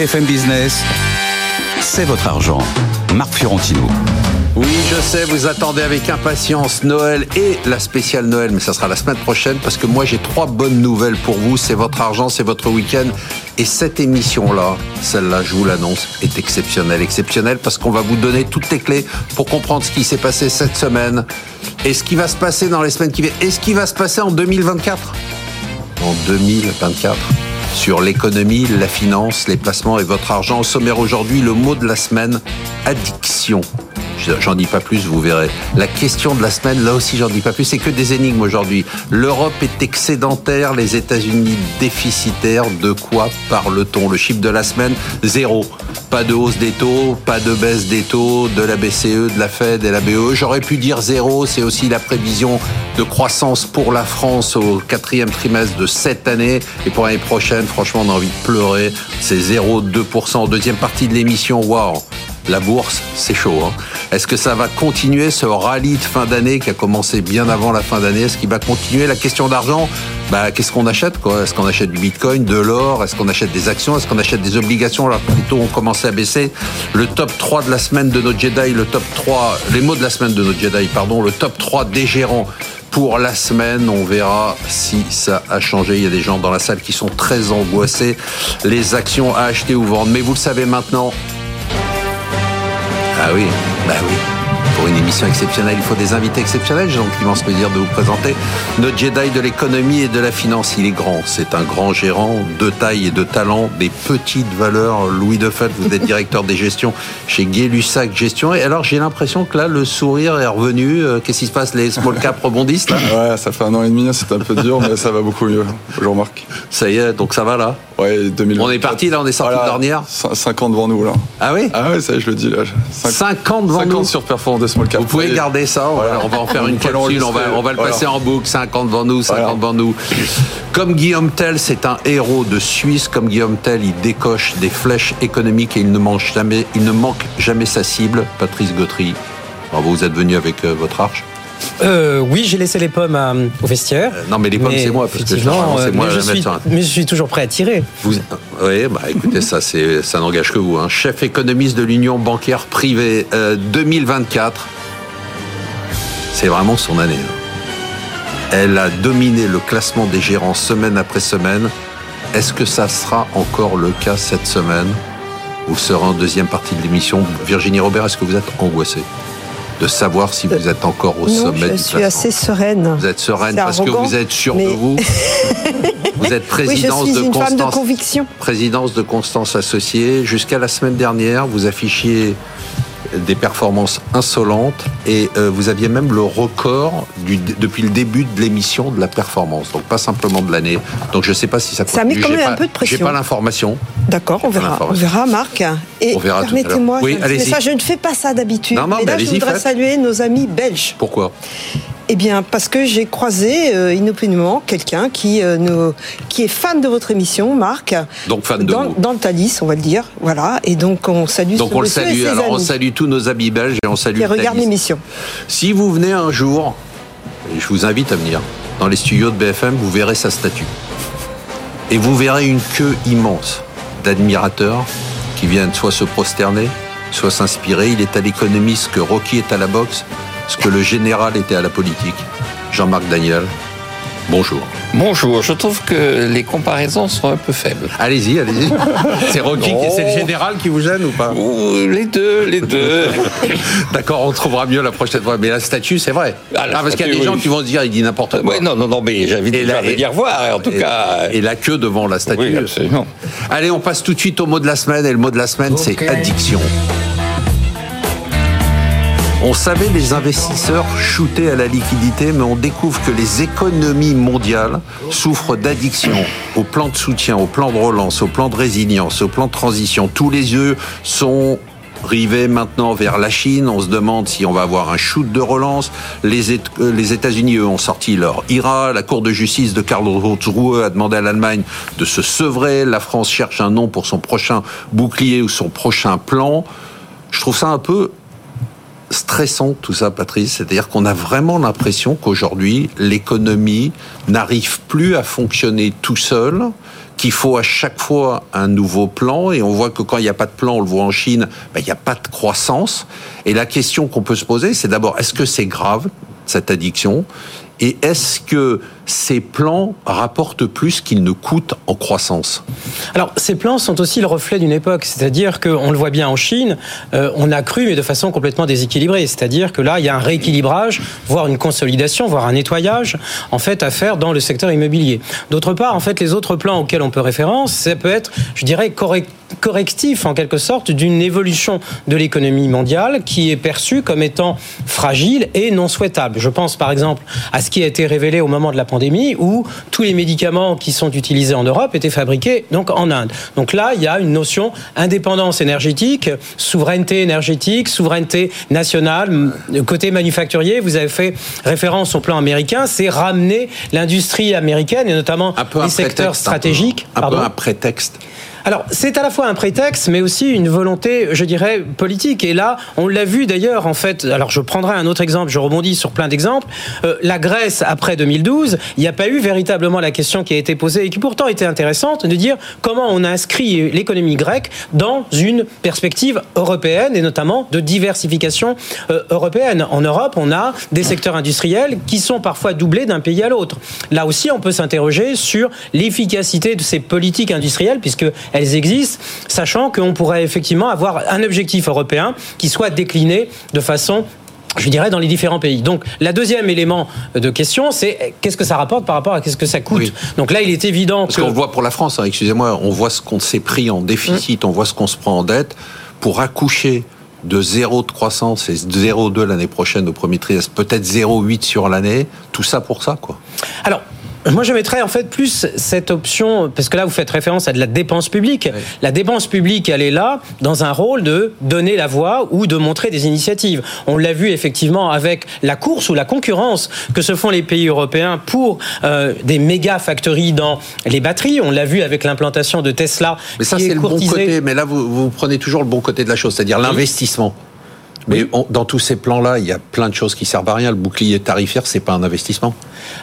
BFM Business, c'est votre argent. Marc Fiorentino. Oui, je sais, vous attendez avec impatience Noël et la spéciale Noël, mais ça sera la semaine prochaine parce que moi j'ai trois bonnes nouvelles pour vous. C'est votre argent, c'est votre week-end. Et cette émission-là, celle-là, je vous l'annonce, est exceptionnelle. Exceptionnelle parce qu'on va vous donner toutes les clés pour comprendre ce qui s'est passé cette semaine et ce qui va se passer dans les semaines qui viennent et ce qui va se passer en 2024. En 2024 sur l'économie, la finance, les placements et votre argent. Au sommaire aujourd'hui, le mot de la semaine, addiction. J'en dis pas plus, vous verrez. La question de la semaine, là aussi, j'en dis pas plus. C'est que des énigmes aujourd'hui. L'Europe est excédentaire, les États-Unis déficitaires. De quoi parle-t-on? Le chiffre de la semaine, zéro. Pas de hausse des taux, pas de baisse des taux, de la BCE, de la Fed et la BE. J'aurais pu dire zéro. C'est aussi la prévision de croissance pour la France au quatrième trimestre de cette année. Et pour l'année prochaine, franchement, on a envie de pleurer. C'est 0,2%. Deuxième partie de l'émission, wow la bourse, c'est chaud. Hein. Est-ce que ça va continuer ce rallye de fin d'année qui a commencé bien avant la fin d'année? Est-ce qu'il va continuer? La question d'argent, bah, qu'est-ce qu'on achète Est-ce qu'on achète du bitcoin, de l'or? Est-ce qu'on achète des actions? Est-ce qu'on achète des obligations? Alors plutôt on commençait à baisser. Le top 3 de la semaine de nos Jedi, le top 3, les mots de la semaine de nos Jedi, pardon, le top 3 des gérants pour la semaine. On verra si ça a changé. Il y a des gens dans la salle qui sont très angoissés. Les actions à acheter ou vendre. Mais vous le savez maintenant, ah oui, bah oui. Pour une émission exceptionnelle, il faut des invités exceptionnels. J'ai donc l'immense plaisir de vous présenter notre Jedi de l'économie et de la finance. Il est grand, c'est un grand gérant de taille et de talent, des petites valeurs. Louis Defeld, vous êtes directeur des gestions chez Gay-Lussac Gestion. Et alors j'ai l'impression que là, le sourire est revenu. Euh, qu'est-ce qui se passe? Les small cap rebondissent? Là Ouais, ça fait un an et demi, c'est un peu dur, mais ça va beaucoup mieux. Bonjour Marc. Ça y est, donc ça va là? Ouais, 2020. On est parti là, on est sorti de dernière 5 ans devant nous là. Ah oui? Ah ouais, ça je le dis là. 5, ans devant 5 nous? ans sur performance de small cap. Vous pouvez garder ça, on, va, en faire une capsule, on va, on va le passer en boucle, 5 ans devant nous, 5 ans devant nous. Comme Guillaume Tell, c'est un héros de Suisse, comme Guillaume Tell, il décoche des flèches économiques et il ne, manque jamais, il ne manque jamais sa cible. Patrice Gautry, vous êtes venu avec euh, votre arche euh, oui, j'ai laissé les pommes euh, au vestiaire. non, mais les pommes, c'est moi, parce que c'est moi mais je, suis, mais je suis toujours prêt à tirer. Vous, oui, bah écoutez, ça, ça n'engage que vous. Hein. Chef économiste de l'Union bancaire privée 2024. C'est vraiment son année. Hein. Elle a dominé le classement des gérants semaine après semaine. Est-ce que ça sera encore le cas cette semaine? Vous serez en deuxième partie de l'émission. Virginie Robert, est-ce que vous êtes angoissée? De savoir si vous êtes encore au sommet je suis assez sereine. Vous êtes sereine parce que vous êtes sûre de vous. vous êtes présidence oui, je suis de une Constance. Femme de conviction. Présidence de Constance Associée. Jusqu'à la semaine dernière, vous affichiez des performances insolentes et euh, vous aviez même le record du, depuis le début de l'émission de la performance, donc pas simplement de l'année. Donc je ne sais pas si ça continue. Ça met quand même un peu de pression. J'ai pas l'information. D'accord, on verra. On verra, Marc. Et permettez-moi, oui, je, je ne fais pas ça d'habitude. Mais là, je voudrais saluer nos amis belges. Pourquoi? Eh bien, parce que j'ai croisé euh, inopinément quelqu'un qui, euh, nous, qui est fan de votre émission, Marc. Donc fan de dans, vous. dans le Thalys, on va le dire. Voilà. Et donc, on salue Donc, on le salue. Alors, on salue tous nos amis belges et on salue. Qui regarde l'émission. Si vous venez un jour, et je vous invite à venir, dans les studios de BFM, vous verrez sa statue. Et vous verrez une queue immense d'admirateurs qui viennent soit se prosterner, soit s'inspirer. Il est à l'économie ce que Rocky est à la boxe ce que le général était à la politique. Jean-Marc Daniel, bonjour. Bonjour, je trouve que les comparaisons sont un peu faibles. Allez-y, allez-y. C'est Rocky, c'est le général qui vous gêne ou pas Les deux, les deux. D'accord, on trouvera mieux la prochaine fois. Mais la statue, c'est vrai. Ah, ah parce qu'il y a des gens qui vont se dire, il dit n'importe quoi. Oui, non, non, non, mais j'invite les gens à venir voir, en tout cas. Et la queue devant la statue. Oui, absolument. Allez, on passe tout de suite au mot de la semaine. Et le mot de la semaine, c'est addiction. On savait les investisseurs shooter à la liquidité, mais on découvre que les économies mondiales souffrent d'addiction au plan de soutien, au plan de relance, au plan de résilience, au plan de transition. Tous les yeux sont rivés maintenant vers la Chine. On se demande si on va avoir un shoot de relance. Les, États-Unis, eux, ont sorti leur IRA. La Cour de justice de Karlsruhe a demandé à l'Allemagne de se sevrer. La France cherche un nom pour son prochain bouclier ou son prochain plan. Je trouve ça un peu stressant tout ça, Patrice. C'est-à-dire qu'on a vraiment l'impression qu'aujourd'hui, l'économie n'arrive plus à fonctionner tout seul qu'il faut à chaque fois un nouveau plan et on voit que quand il n'y a pas de plan, on le voit en Chine, ben, il n'y a pas de croissance. Et la question qu'on peut se poser, c'est d'abord, est-ce que c'est grave, cette addiction? Et est-ce que ces plans rapportent plus qu'ils ne coûtent en croissance Alors, ces plans sont aussi le reflet d'une époque. C'est-à-dire qu'on le voit bien en Chine, euh, on a cru, mais de façon complètement déséquilibrée. C'est-à-dire que là, il y a un rééquilibrage, voire une consolidation, voire un nettoyage, en fait, à faire dans le secteur immobilier. D'autre part, en fait, les autres plans auxquels on peut référence, ça peut être, je dirais, correctif en quelque sorte d'une évolution de l'économie mondiale qui est perçue comme étant fragile et non souhaitable. Je pense par exemple à ce qui a été révélé au moment de la pandémie où tous les médicaments qui sont utilisés en Europe étaient fabriqués donc en Inde. Donc là, il y a une notion indépendance énergétique, souveraineté énergétique, souveraineté nationale. Côté manufacturier, vous avez fait référence au plan américain, c'est ramener l'industrie américaine et notamment les secteurs stratégiques. Un peu un prétexte. Alors, c'est à la fois un prétexte, mais aussi une volonté, je dirais, politique. Et là, on l'a vu d'ailleurs, en fait, alors je prendrai un autre exemple, je rebondis sur plein d'exemples. Euh, la Grèce, après 2012, il n'y a pas eu véritablement la question qui a été posée et qui pourtant était intéressante, de dire comment on a inscrit l'économie grecque dans une perspective européenne et notamment de diversification euh, européenne. En Europe, on a des secteurs industriels qui sont parfois doublés d'un pays à l'autre. Là aussi, on peut s'interroger sur l'efficacité de ces politiques industrielles, puisque elles existent, sachant qu'on pourrait effectivement avoir un objectif européen qui soit décliné de façon je dirais, dans les différents pays. Donc, la deuxième élément de question, c'est qu'est-ce que ça rapporte par rapport à qu'est-ce que ça coûte. Donc là, il est évident Parce qu'on voit pour la France, hein, excusez-moi, on voit ce qu'on s'est pris en déficit, on voit ce qu'on se prend en dette pour accoucher de zéro de croissance et 0,2 l'année prochaine au premier trimestre, peut-être 0,8 sur l'année, tout ça pour ça, quoi. Alors, moi, je mettrais en fait plus cette option, parce que là, vous faites référence à de la dépense publique. La dépense publique, elle est là dans un rôle de donner la voix ou de montrer des initiatives. On l'a vu effectivement avec la course ou la concurrence que se font les pays européens pour euh, des méga factories dans les batteries. On l'a vu avec l'implantation de Tesla. Mais ça, c'est le bon côté. Mais là, vous, vous prenez toujours le bon côté de la chose, c'est-à-dire l'investissement. Mais dans tous ces plans-là, il y a plein de choses qui servent à rien. Le bouclier tarifaire, c'est pas un investissement.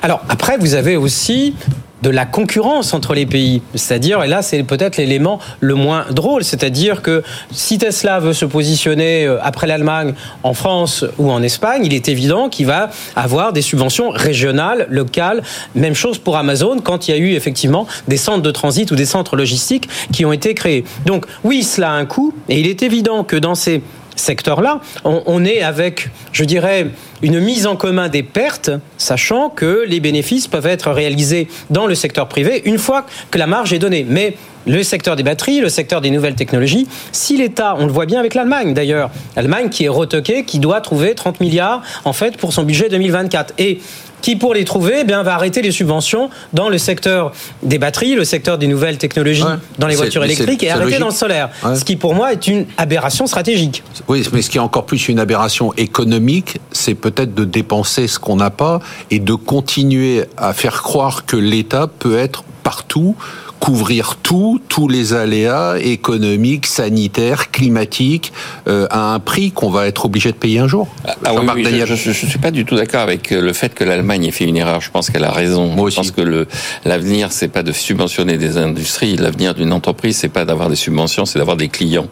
Alors après, vous avez aussi de la concurrence entre les pays. C'est-à-dire, et là c'est peut-être l'élément le moins drôle, c'est-à-dire que si Tesla veut se positionner euh, après l'Allemagne en France ou en Espagne, il est évident qu'il va avoir des subventions régionales, locales. Même chose pour Amazon quand il y a eu effectivement des centres de transit ou des centres logistiques qui ont été créés. Donc oui, cela a un coût et il est évident que dans ces secteur-là, on, est avec, je dirais, une mise en commun des pertes, sachant que les bénéfices peuvent être réalisés dans le secteur privé une fois que la marge est donnée. Mais le secteur des batteries, le secteur des nouvelles technologies, si l'État, on le voit bien avec l'Allemagne d'ailleurs, l'Allemagne qui est retoquée, qui doit trouver 30 milliards en fait pour son budget 2024. Et qui, pour les trouver, eh bien, va arrêter les subventions dans le secteur des batteries, le secteur des nouvelles technologies dans les voitures électriques et arrêter dans le solaire. Ce qui, pour moi, est une aberration stratégique. Oui, mais ce qui est encore plus une aberration économique, c'est peut-être de dépenser ce qu'on n'a pas et de continuer à faire croire que l'État peut être partout couvrir tout, tous les aléas économiques, sanitaires, climatiques, euh, à un prix qu'on va être obligé de payer un jour. Ah, ah oui, je ne suis pas du tout d'accord avec euh, le fait que l'Allemagne ait fait une erreur. Je pense qu'elle a raison. Moi aussi. Je pense que l'avenir, c'est pas de subventionner des industries. L'avenir d'une entreprise, c'est pas d'avoir des subventions, c'est d'avoir des clients.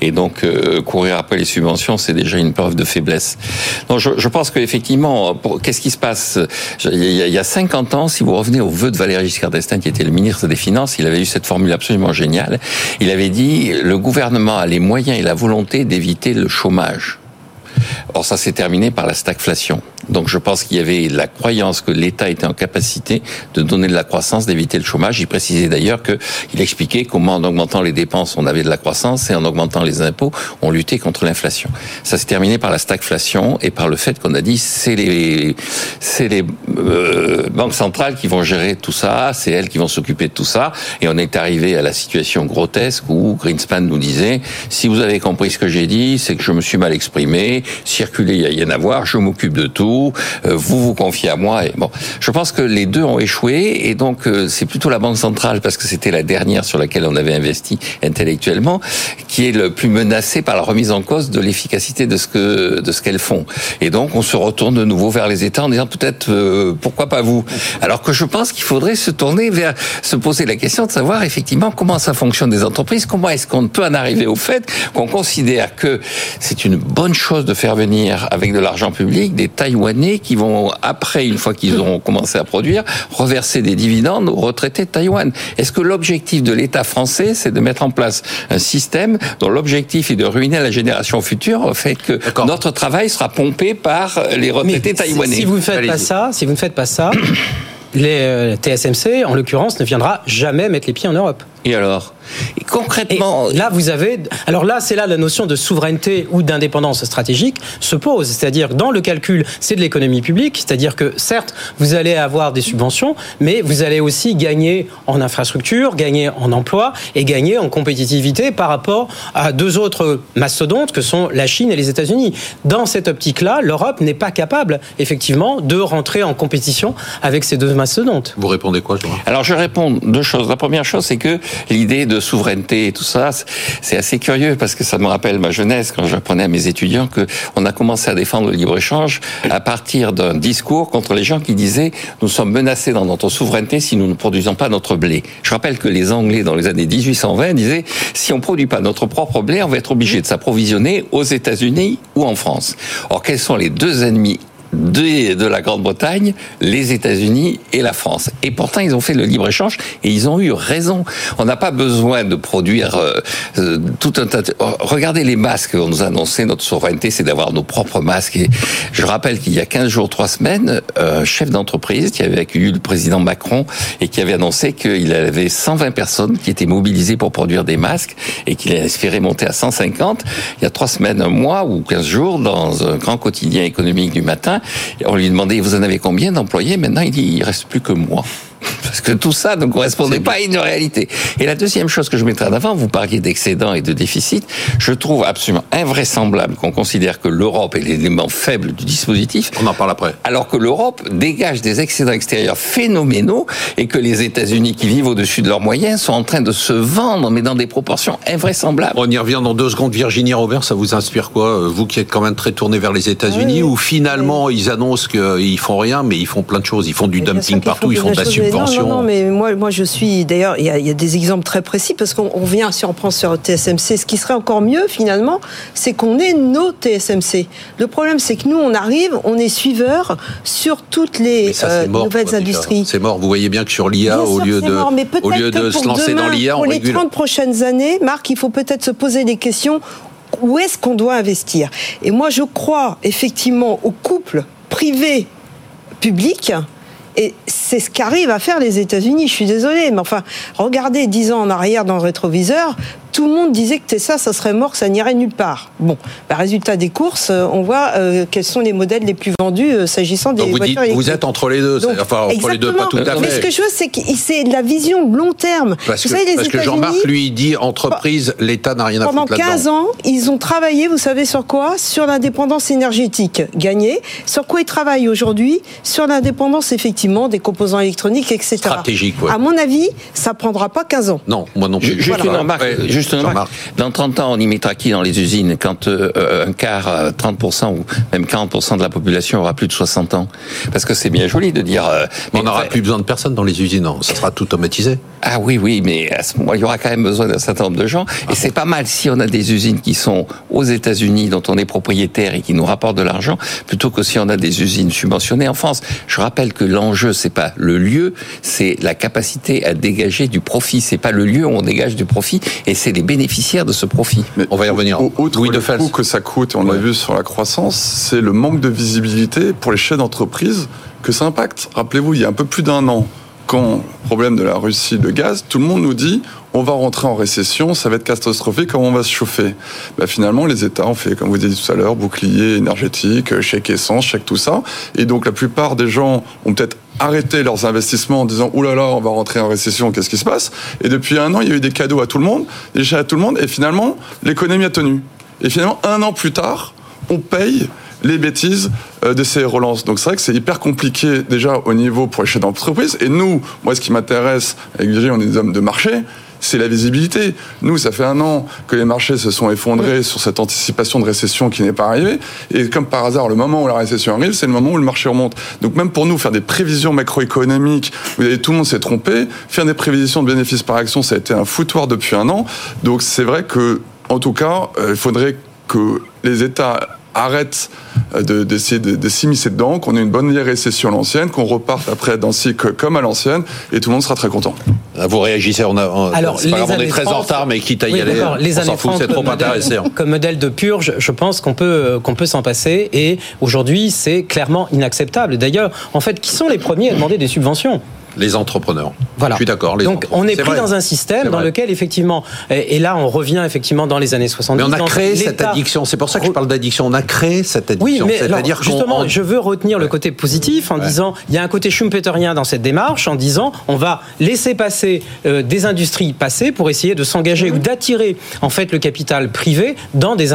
Et donc, euh, courir après les subventions, c'est déjà une preuve de faiblesse. Donc, je, je pense qu'effectivement, qu'est-ce qui se passe? Il y, a, il y a 50 ans, si vous revenez au vœu de Valéry Giscard d'Estaing, qui était le ministre des Finances, il avait eu cette formule absolument géniale. Il avait dit le gouvernement a les moyens et la volonté d'éviter le chômage. Or, ça s'est terminé par la stagflation. Donc je pense qu'il y avait la croyance que l'État était en capacité de donner de la croissance, d'éviter le chômage. Il précisait d'ailleurs qu'il expliquait comment en augmentant les dépenses on avait de la croissance et en augmentant les impôts on luttait contre l'inflation. Ça s'est terminé par la stagflation et par le fait qu'on a dit c'est les c'est les euh, banques centrales qui vont gérer tout ça, c'est elles qui vont s'occuper de tout ça et on est arrivé à la situation grotesque où Greenspan nous disait si vous avez compris ce que j'ai dit, c'est que je me suis mal exprimé, circuler il y a rien à voir, je m'occupe de tout euh, vous vous confiez à moi. Et bon, je pense que les deux ont échoué et donc euh, c'est plutôt la Banque centrale parce que c'était la dernière sur laquelle on avait investi intellectuellement qui est le plus menacé par la remise en cause de l'efficacité de ce que de ce qu'elles font. Et donc on se retourne de nouveau vers les États en disant peut-être euh, pourquoi pas vous? Alors que je pense qu'il faudrait se tourner vers se poser la question de savoir effectivement comment ça fonctionne des entreprises, comment est-ce qu'on peut en arriver au fait qu'on considère que c'est une bonne chose de faire venir avec de l'argent public des Taïwanais qui vont après une fois qu'ils auront commencé à produire reverser des dividendes aux retraités de Taïwan. Est-ce que l'objectif de l'État français c'est de mettre en place un système dont l'objectif est de ruiner la génération future, fait que notre travail sera pompé par les retraités taïwanais? Si vous ne faites pas ça, si vous ne faites pas ça, les euh, TSMC, en l'occurrence, ne viendra jamais mettre les pieds en Europe. Et alors? Et concrètement, là vous avez, alors là c'est là la notion de souveraineté ou d'indépendance stratégique se pose, c'est-à-dire dans le calcul c'est de l'économie publique, c'est-à-dire que certes vous allez avoir des subventions, mais vous allez aussi gagner en infrastructure, gagner en emploi et gagner en compétitivité par rapport à deux autres mastodontes que sont la Chine et les États-Unis. Dans cette optique-là, l'Europe n'est pas capable effectivement de rentrer en compétition avec ces deux mastodontes. Vous répondez quoi, Jean? Alors je réponds deux choses. La première chose c'est que l'idée de souveraineté et tout ça, c'est assez curieux parce que ça me rappelle ma jeunesse quand j'apprenais à mes étudiants que on a commencé à défendre le libre-échange à partir d'un discours contre les gens qui disaient nous sommes menacés dans notre souveraineté si nous ne produisons pas notre blé. Je rappelle que les Anglais dans les années 1820 disaient si on produit pas notre propre blé, on va être obligé de s'approvisionner aux États-Unis ou en France. Or quels sont les deux ennemis de, de la Grande-Bretagne, les États-Unis et la France. Et pourtant, ils ont fait le libre-échange et ils ont eu raison. On n'a pas besoin de produire euh, euh, tout un tas de... Oh, regardez les masques qu'on nous a annoncé. Notre souveraineté, c'est d'avoir nos propres masques. Et je rappelle qu'il y a 15 jours, 3 semaines, un chef d'entreprise qui avait accueilli le président Macron et qui avait annoncé qu'il avait 120 personnes qui étaient mobilisées pour produire des masques et qu'il espérait monter à 150. Il y a 3 semaines, un mois ou 15 jours, dans un grand quotidien économique du matin, on lui demandait, vous en avez combien d'employés? Maintenant, il dit, reste plus que moi. Parce que tout ça ne correspondait pas à une réalité. Et la deuxième chose que je mettrais en avant, vous parliez d'excédent et de déficit, je trouve absolument invraisemblable qu'on considère que l'Europe est l'élément faible du dispositif. On en parle après. Alors que l'Europe dégage des excédents extérieurs phénoménaux et que les États-Unis qui vivent au-dessus de leurs moyens sont en train de se vendre, mais dans des proportions invraisemblables. On y revient dans deux secondes. Virginie Robert, ça vous inspire quoi euh, Vous qui êtes quand même très tourné vers les États-Unis, où finalement ils annoncent qu'ils font rien, mais ils font plein de choses. Ils font du dumping partout, ils font de la subvention. Non, non, mais moi, moi je suis. D'ailleurs, il y, a des exemples très précis parce qu'on vient, si on prend sur TSMC, ce qui serait encore mieux finalement, c'est qu'on ait nos TSMC. Le problème, c'est que nous, on arrive, on est suiveur sur toutes les euh, nouvelles industries. C'est mort. Vous voyez bien que sur l'IA, au lieu de, au lieu de se lancer dans l'IA, on Pour les 30 prochaines années, Marc, il faut peut-être se poser des questions. Où est-ce qu'on doit investir? Et moi, je crois effectivement au couple privé public et c'est ce qu'arrivent à faire les États-Unis. Je suis désolée, mais enfin, regardez dix ans en arrière dans le rétroviseur, tout le monde disait que Tesla, ça serait mort, que ça n'irait nulle part. Bon, bah, résultat des courses, euh, on voit euh, quels sont les modèles les plus vendus euh, s'agissant des vous voitures dites, Vous êtes entre les deux, enfin entre les deux, pas tout à fait. Mais ce que je veux, c'est que c'est la vision long terme. Parce que, savez, parce que Jean-Marc lui dit entreprise, l'État n'a rien à foutre là-dedans. Pendant 15 ans, ils ont travaillé, vous savez sur quoi? Sur l'indépendance énergétique, gagné. Sur quoi ils travaillent aujourd'hui? Sur l'indépendance effectivement des composants électroniques, etc. Stratégique, ouais. À mon avis, ça prendra pas 15 ans. Non, moi non plus. Juste une remarque. Juste une remarque. Dans 30 ans, on y mettra qui dans les usines quand euh, un quart, 30% ou même 40% de la population aura plus de 60 ans? Parce que c'est bien joli de dire... Euh, mais on n'aura plus besoin de personne dans les usines, non. ça sera tout automatisé. Ah oui, oui, mais à ce moment, il y aura quand même besoin d'un certain nombre de gens. Et c'est pas mal si on a des usines qui sont aux États-Unis, dont on est propriétaire et qui nous rapportent de l'argent, plutôt que si on a des usines subventionnées en France. Je rappelle que l'enjeu, c'est pas le lieu, c'est la capacité à dégager du profit. C'est pas le lieu où on dégage du profit, et c'est les bénéficiaires de ce profit. Mais on va y revenir. Outre oui, le coût que ça coûte, on l'a vu sur la croissance, c'est le manque de visibilité pour les chefs d'entreprise que ça impacte. Rappelez-vous, il y a un peu plus d'un an, quand problème de la Russie de gaz, tout le monde nous dit on va rentrer en récession, ça va être catastrophique, comment on va se chauffer? Bah, Finalement, les États ont fait, comme vous disiez tout à l'heure, bouclier énergétique, chèque essence, chèque tout ça. Et donc la plupart des gens ont peut-être arrêté leurs investissements en disant Ouh là là, on va rentrer en récession, qu'est-ce qui se passe? Et depuis un an, il y a eu des cadeaux à tout le monde, des à tout le monde, et finalement, l'économie a tenu. Et finalement, un an plus tard, on paye les bêtises euh, de ces relances. Donc c'est vrai que c'est hyper compliqué déjà au niveau pour les chefs d'entreprise. Et nous, moi, ce qui m'intéresse, avec Virginie, on est des hommes de marché, c'est la visibilité. Nous, ça fait un an que les marchés se sont effondrés sur cette anticipation de récession qui n'est pas arrivée. Et comme par hasard, le moment où la récession arrive, c'est le moment où le marché remonte. Donc même pour nous, faire des prévisions macroéconomiques, vous avez, tout le monde s'est trompé. Faire des prévisions de bénéfices par action, ça a été un foutoir depuis un an. Donc c'est vrai que, en tout cas, euh, il faudrait que les États arrête d'essayer de, de, s'immiscer dedans, qu'on ait une bonne récession l'ancienne, qu'on reparte après cycle comme à l'ancienne, et tout le monde sera très content. Vous réagissez, on a, Alors, c'est pas grave, on est très en retard, mais quitte à y aller, les on s'en fout, c'est trop intéressant. Comme modèle de purge, je pense qu'on peut, qu'on peut s'en passer, et aujourd'hui, c'est clairement inacceptable. D'ailleurs, en fait, qui sont les premiers à demander des subventions? Les entrepreneurs. Voilà. Je suis d'accord. Donc on est, pris dans un système dans lequel effectivement, et, là on revient effectivement dans les années 70. Mais on a créé cette addiction. C'est pour ça que je parle d'addiction. On a créé cette addiction. Oui, mais alors, justement, je veux retenir le côté positif en disant il y a un côté schumpeterien dans cette démarche en disant on va laisser passer euh, des industries passées pour essayer de s'engager ou d'attirer en fait le capital privé dans des,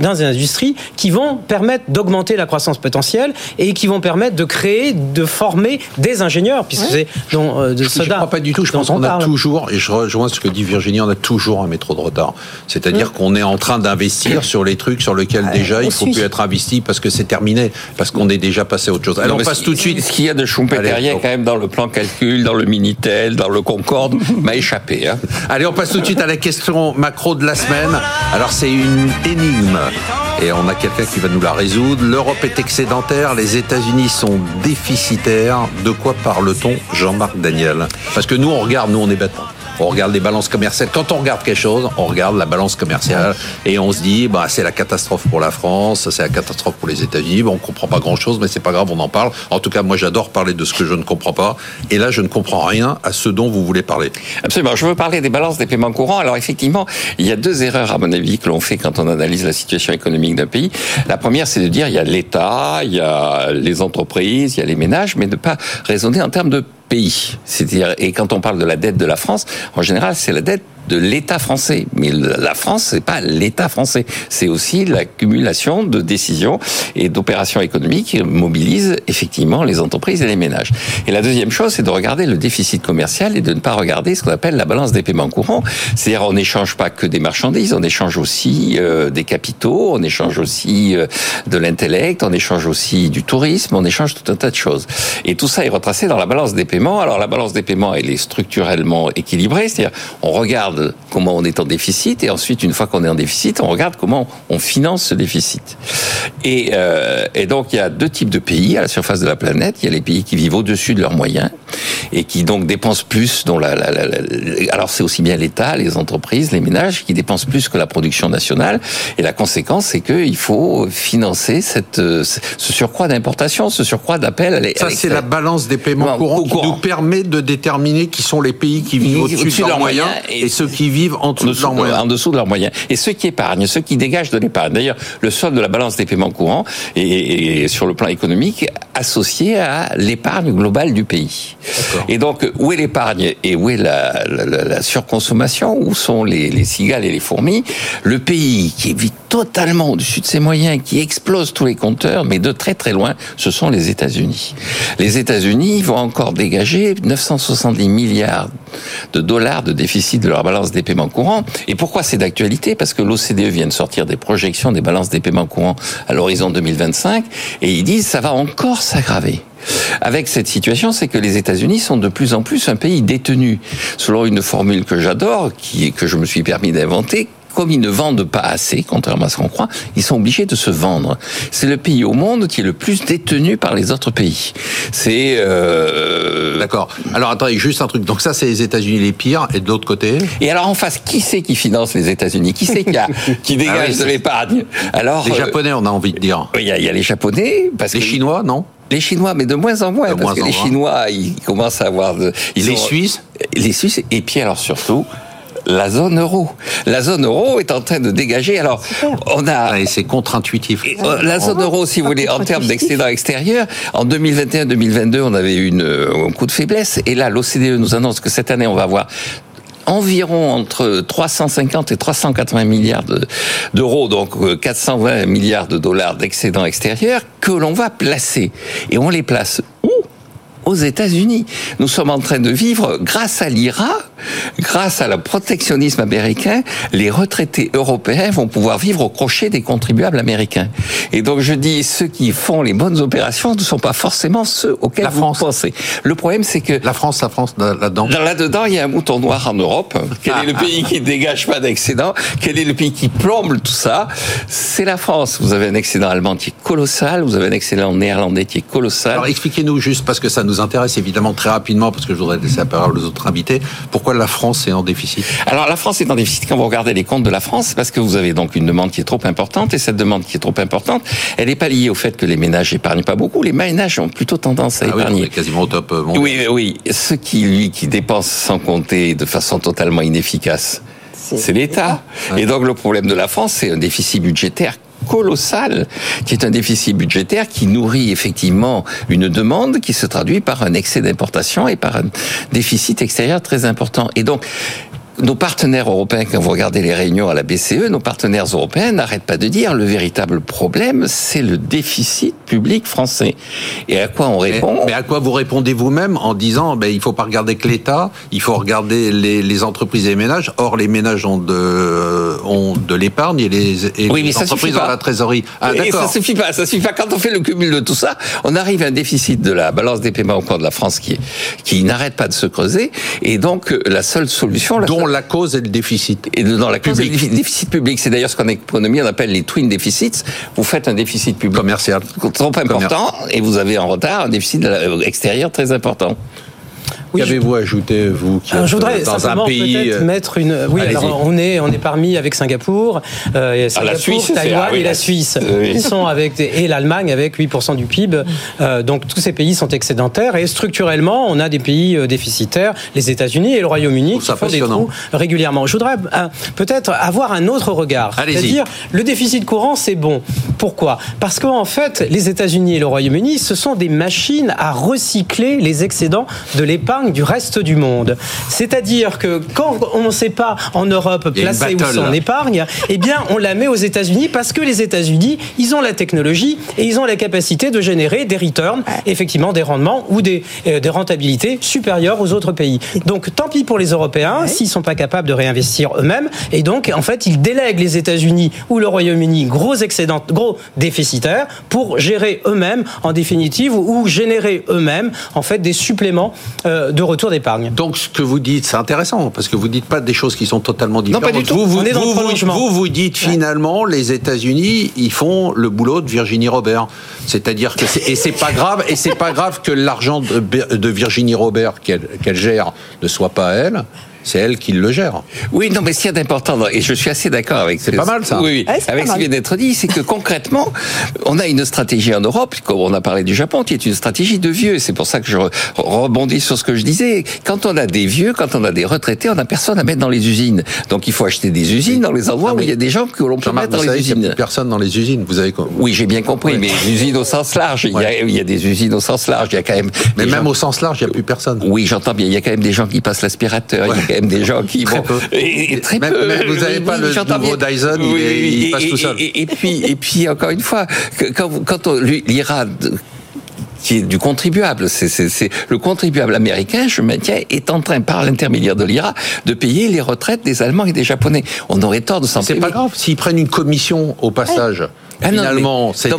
dans des industries qui vont permettre d'augmenter la croissance potentielle et qui vont permettre de créer, de former des ingénieurs puisque c'est euh, je ne crois pas du tout. Je pense qu'on a toujours, et je rejoins ce que dit Virginie, on a toujours un métro de retard. C'est-à-dire qu'on est en train d'investir sur les trucs sur lesquels déjà il ne faut plus être investi parce que c'est terminé, parce qu'on est déjà passé à autre chose. Alors on passe tout de suite. Ce qu'il y a de Schumpeterien quand même dans le plan calcul, dans le Minitel, dans le Concorde, m'a échappé. Hein. Allez, on passe tout de suite à la question macro de la semaine. Alors c'est une énigme et on a quelqu'un qui va nous la résoudre. L'Europe est excédentaire, les États-Unis sont déficitaires. De quoi parle-t-on, Jean-Marc Daniel Parce que nous, on regarde, nous, on est bêtes on regarde les balances commerciales. Quand on regarde quelque chose, on regarde la balance commerciale et on se dit, bah, c'est la catastrophe pour la France, c'est la catastrophe pour les États-Unis. Bon, on comprend pas grand-chose, mais c'est pas grave, on en parle. En tout cas, moi, j'adore parler de ce que je ne comprends pas. Et là, je ne comprends rien à ce dont vous voulez parler. Absolument. Je veux parler des balances des paiements courants. Alors, effectivement, il y a deux erreurs, à mon avis, que l'on fait quand on analyse la situation économique d'un pays. La première, c'est de dire, il y a l'État, il y a les entreprises, il y a les ménages, mais de pas raisonner en termes de pays. C'est-à-dire, et quand on parle de la dette de la France, en général, c'est la dette de l'État français. Mais la France, c'est pas l'État français. C'est aussi l'accumulation de décisions et d'opérations économiques qui mobilisent effectivement les entreprises et les ménages. Et la deuxième chose, c'est de regarder le déficit commercial et de ne pas regarder ce qu'on appelle la balance des paiements courants. C'est-à-dire, on n'échange pas que des marchandises, on échange aussi euh, des capitaux, on échange aussi euh, de l'intellect, on échange aussi du tourisme, on échange tout un tas de choses. Et tout ça est retracé dans la balance des paiements. Alors, la balance des paiements, elle est structurellement équilibrée. C'est-à-dire, on regarde comment on est en déficit et ensuite, une fois qu'on est en déficit, on regarde comment on finance ce déficit. Et, euh, et donc, il y a deux types de pays à la surface de la planète. Il y a les pays qui vivent au-dessus de leurs moyens et qui donc dépensent plus. Dont la, la, la, alors, c'est aussi bien l'État, les entreprises, les ménages qui dépensent plus que la production nationale. Et la conséquence, c'est qu'il faut financer cette, ce surcroît d'importation, ce surcroît d'appel à Ça, c'est la balance des paiements courants qui nous permet de déterminer qui sont les pays qui vivent au-dessus de leurs moyens et ceux qui vivent en dessous, de leurs moyens. En dessous de leurs moyens. Et ceux qui épargnent, ceux qui dégagent de l'épargne. D'ailleurs, le solde de la balance des paiements courants est, sur le plan économique associé à l'épargne globale du pays. Et donc, où est l'épargne et où est la, la, surconsommation? Où sont les, les, cigales et les fourmis? Le pays qui vit totalement au-dessus de ses moyens, qui explose tous les compteurs, mais de très très loin, ce sont les États-Unis. Les États-Unis vont encore dégager 970 milliards de dollars de déficit de leur balance des paiements courants. Et pourquoi c'est d'actualité? Parce que l'OCDE vient de sortir des projections des balances des paiements courants à l'horizon 2025 et ils disent ça va encore s'aggraver avec cette situation, c'est que les États-Unis sont de plus en plus un pays détenu. Selon une formule que j'adore, que je me suis permis d'inventer, comme ils ne vendent pas assez, contrairement à ce qu'on croit, ils sont obligés de se vendre. C'est le pays au monde qui est le plus détenu par les autres pays. C'est euh... d'accord. Alors attendez, juste un truc. Donc ça, c'est les États-Unis les pires, et de l'autre côté? Et alors en face, qui c'est qui finance les États-Unis? Qui c'est qui, a, qui ah dégage de l'épargne? Alors les euh, Japonais, on a envie de dire. Il y a, il y a les Japonais, parce les Chinois, non? Les Chinois, mais de moins en moins, parce que les Chinois, ils commencent à avoir... De, les Suisses? Les Suisses, et puis alors surtout, la zone euro. La zone euro est en train de dégager. Alors, on a. Et c'est contre-intuitif. Euh, la zone euro, si vous voulez, en termes d'excédent extérieur, en 2021-2022, on avait une, euh, un coup de faiblesse. Et là, l'OCDE nous annonce que cette année, on va avoir environ entre 350 et 380 milliards d'euros, donc 420 euh, milliards de dollars d'excédent extérieur, que l'on va placer. Et on les place où? Aux États-Unis. Nous sommes en train de vivre, grâce à l'IRA, grâce à le protectionnisme américain, les retraités européens vont pouvoir vivre au crochet des contribuables américains. Et donc je dis, ceux qui font les bonnes opérations ne sont pas forcément ceux auxquels la vous France. pensez. Le problème, c'est que la France, la France là-dedans. Là-dedans, il y a un mouton noir en Europe. Quel est le pays qui ne dégage pas d'excédent? Quel est le pays qui plombe tout ça? C'est la France. Vous avez un excédent allemand qui est colossal. Vous avez un excédent néerlandais qui est colossal. Alors expliquez-nous juste parce que ça nous intéresse évidemment très rapidement parce que je voudrais laisser la parole aux autres invités. Pourquoi la France est en déficit? Alors la France est en déficit quand vous regardez les comptes de la France parce que vous avez donc une demande qui est trop importante et cette demande qui est trop importante, elle n'est pas liée au fait que les ménages épargnent pas beaucoup. Les ménages ont plutôt tendance à ah épargner. Oui, quasiment au top. Euh, mondial. Oui, oui. Ceux qui lui qui dépensent sans compter de façon totalement inefficace, c'est l'État. Et donc le problème de la France, c'est un déficit budgétaire colossal, qui est un déficit budgétaire qui nourrit effectivement une demande qui se traduit par un excès d'importation et par un déficit extérieur très important. Et donc, nos partenaires européens, quand vous regardez les réunions à la BCE, nos partenaires européens n'arrêtent pas de dire le véritable problème, c'est le déficit public français. Et à quoi on répond mais, à quoi vous répondez vous-même en disant ben il faut pas regarder que l'État, il faut regarder les, les, entreprises et les ménages. Or les ménages ont de ont de l'épargne et les, et oui, les entreprises ont la trésorerie. Ah, et ça suffit pas, ça suffit pas. Quand on fait le cumul de tout ça, on arrive à un déficit de la balance des paiements au cours de la France qui qui n'arrête pas de se creuser. Et donc la seule solution, la la cause est le déficit. Et dans la le déficit public. C'est d'ailleurs ce qu'en économie on appelle les twin déficits. Vous faites un déficit public commercial trop important et vous avez en retard un déficit extérieur très important. Qu'avez-vous ajouté, vous, qui je voudrais dans un pays euh, mettre une. Oui, alors on est on est parmi avec Singapour, euh, Singapour la Suisse, Taïwan et la Suisse. Ils sont avec et l'Allemagne avec 8% du PIB. Euh, donc tous ces pays sont excédentaires et structurellement, on a des pays euh, déficitaires, les États-Unis et le Royaume-Uni qui font des trous régulièrement. Je voudrais peut-être avoir un autre regard, c'est-à-dire le déficit courant, c'est bon. Pourquoi? Parce qu'en fait, les États-Unis et le Royaume-Uni, ce sont des machines à recycler les excédents de l'épargne du reste du monde. C'est-à-dire que quand on ne sait pas en Europe placer où son épargne, eh bien on la met aux États-Unis parce que les États-Unis, ils ont la technologie et ils ont la capacité de générer des returns, effectivement des rendements ou des, euh, des rentabilités supérieures aux autres pays. Donc tant pis pour les Européens s'ils sont pas capables de réinvestir eux-mêmes et donc en fait ils délèguent les États-Unis ou le Royaume-Uni gros excédents, gros déficitaires pour gérer eux-mêmes en définitive ou, générer eux-mêmes en fait des suppléments euh, de retour d'épargne. Donc ce que vous dites, c'est intéressant, parce que vous dites pas des choses qui sont totalement différentes. Non, pas du tout. Vous, vous, vous, vous, dites finalement, les États-Unis, ils font le boulot de Virginie Robert. C'est-à-dire que et c'est pas grave, et c'est pas grave que l'argent de, de Virginie Robert qu'elle gère ne soit pas à elle c'est elle qui le gère. Oui, non, mais ce qu'il y a d'important, et je suis assez d'accord avec c'est pas mal ça. Oui, avec ce qui vient d'être dit, c'est que concrètement, on a une stratégie en Europe, comme on a parlé du Japon, qui est une stratégie de vieux. C'est pour ça que je rebondis sur ce que je disais. Quand on a des vieux, quand on a des retraités, on n'a personne à mettre dans les usines. Donc il faut acheter des usines dans les endroits où il y a des gens que l'on peut mettre dans les usines. Il n'y a personne dans les usines. Vous avez Oui, j'ai bien compris, mais les usines au sens large. Il, y a, des usines au sens large. Il y a quand même. Mais même au sens large, il n'y a plus personne. Oui, j'entends bien. Il y a quand même des gens qui passent l'aspirateur. Quand même des gens qui très Peu. Et, très peu. vous n'avez pas le nouveau Dyson, il, passe tout seul. Et, puis, et puis, encore une fois, quand, quand l'IRA qui est du contribuable. C'est le contribuable américain, je maintiens, est en train, par l'intermédiaire de l'IRA, de payer les retraites des Allemands et des Japonais. On aurait tort de s'en C'est pas grave s'ils prennent une commission au passage. Ah finalement, c'est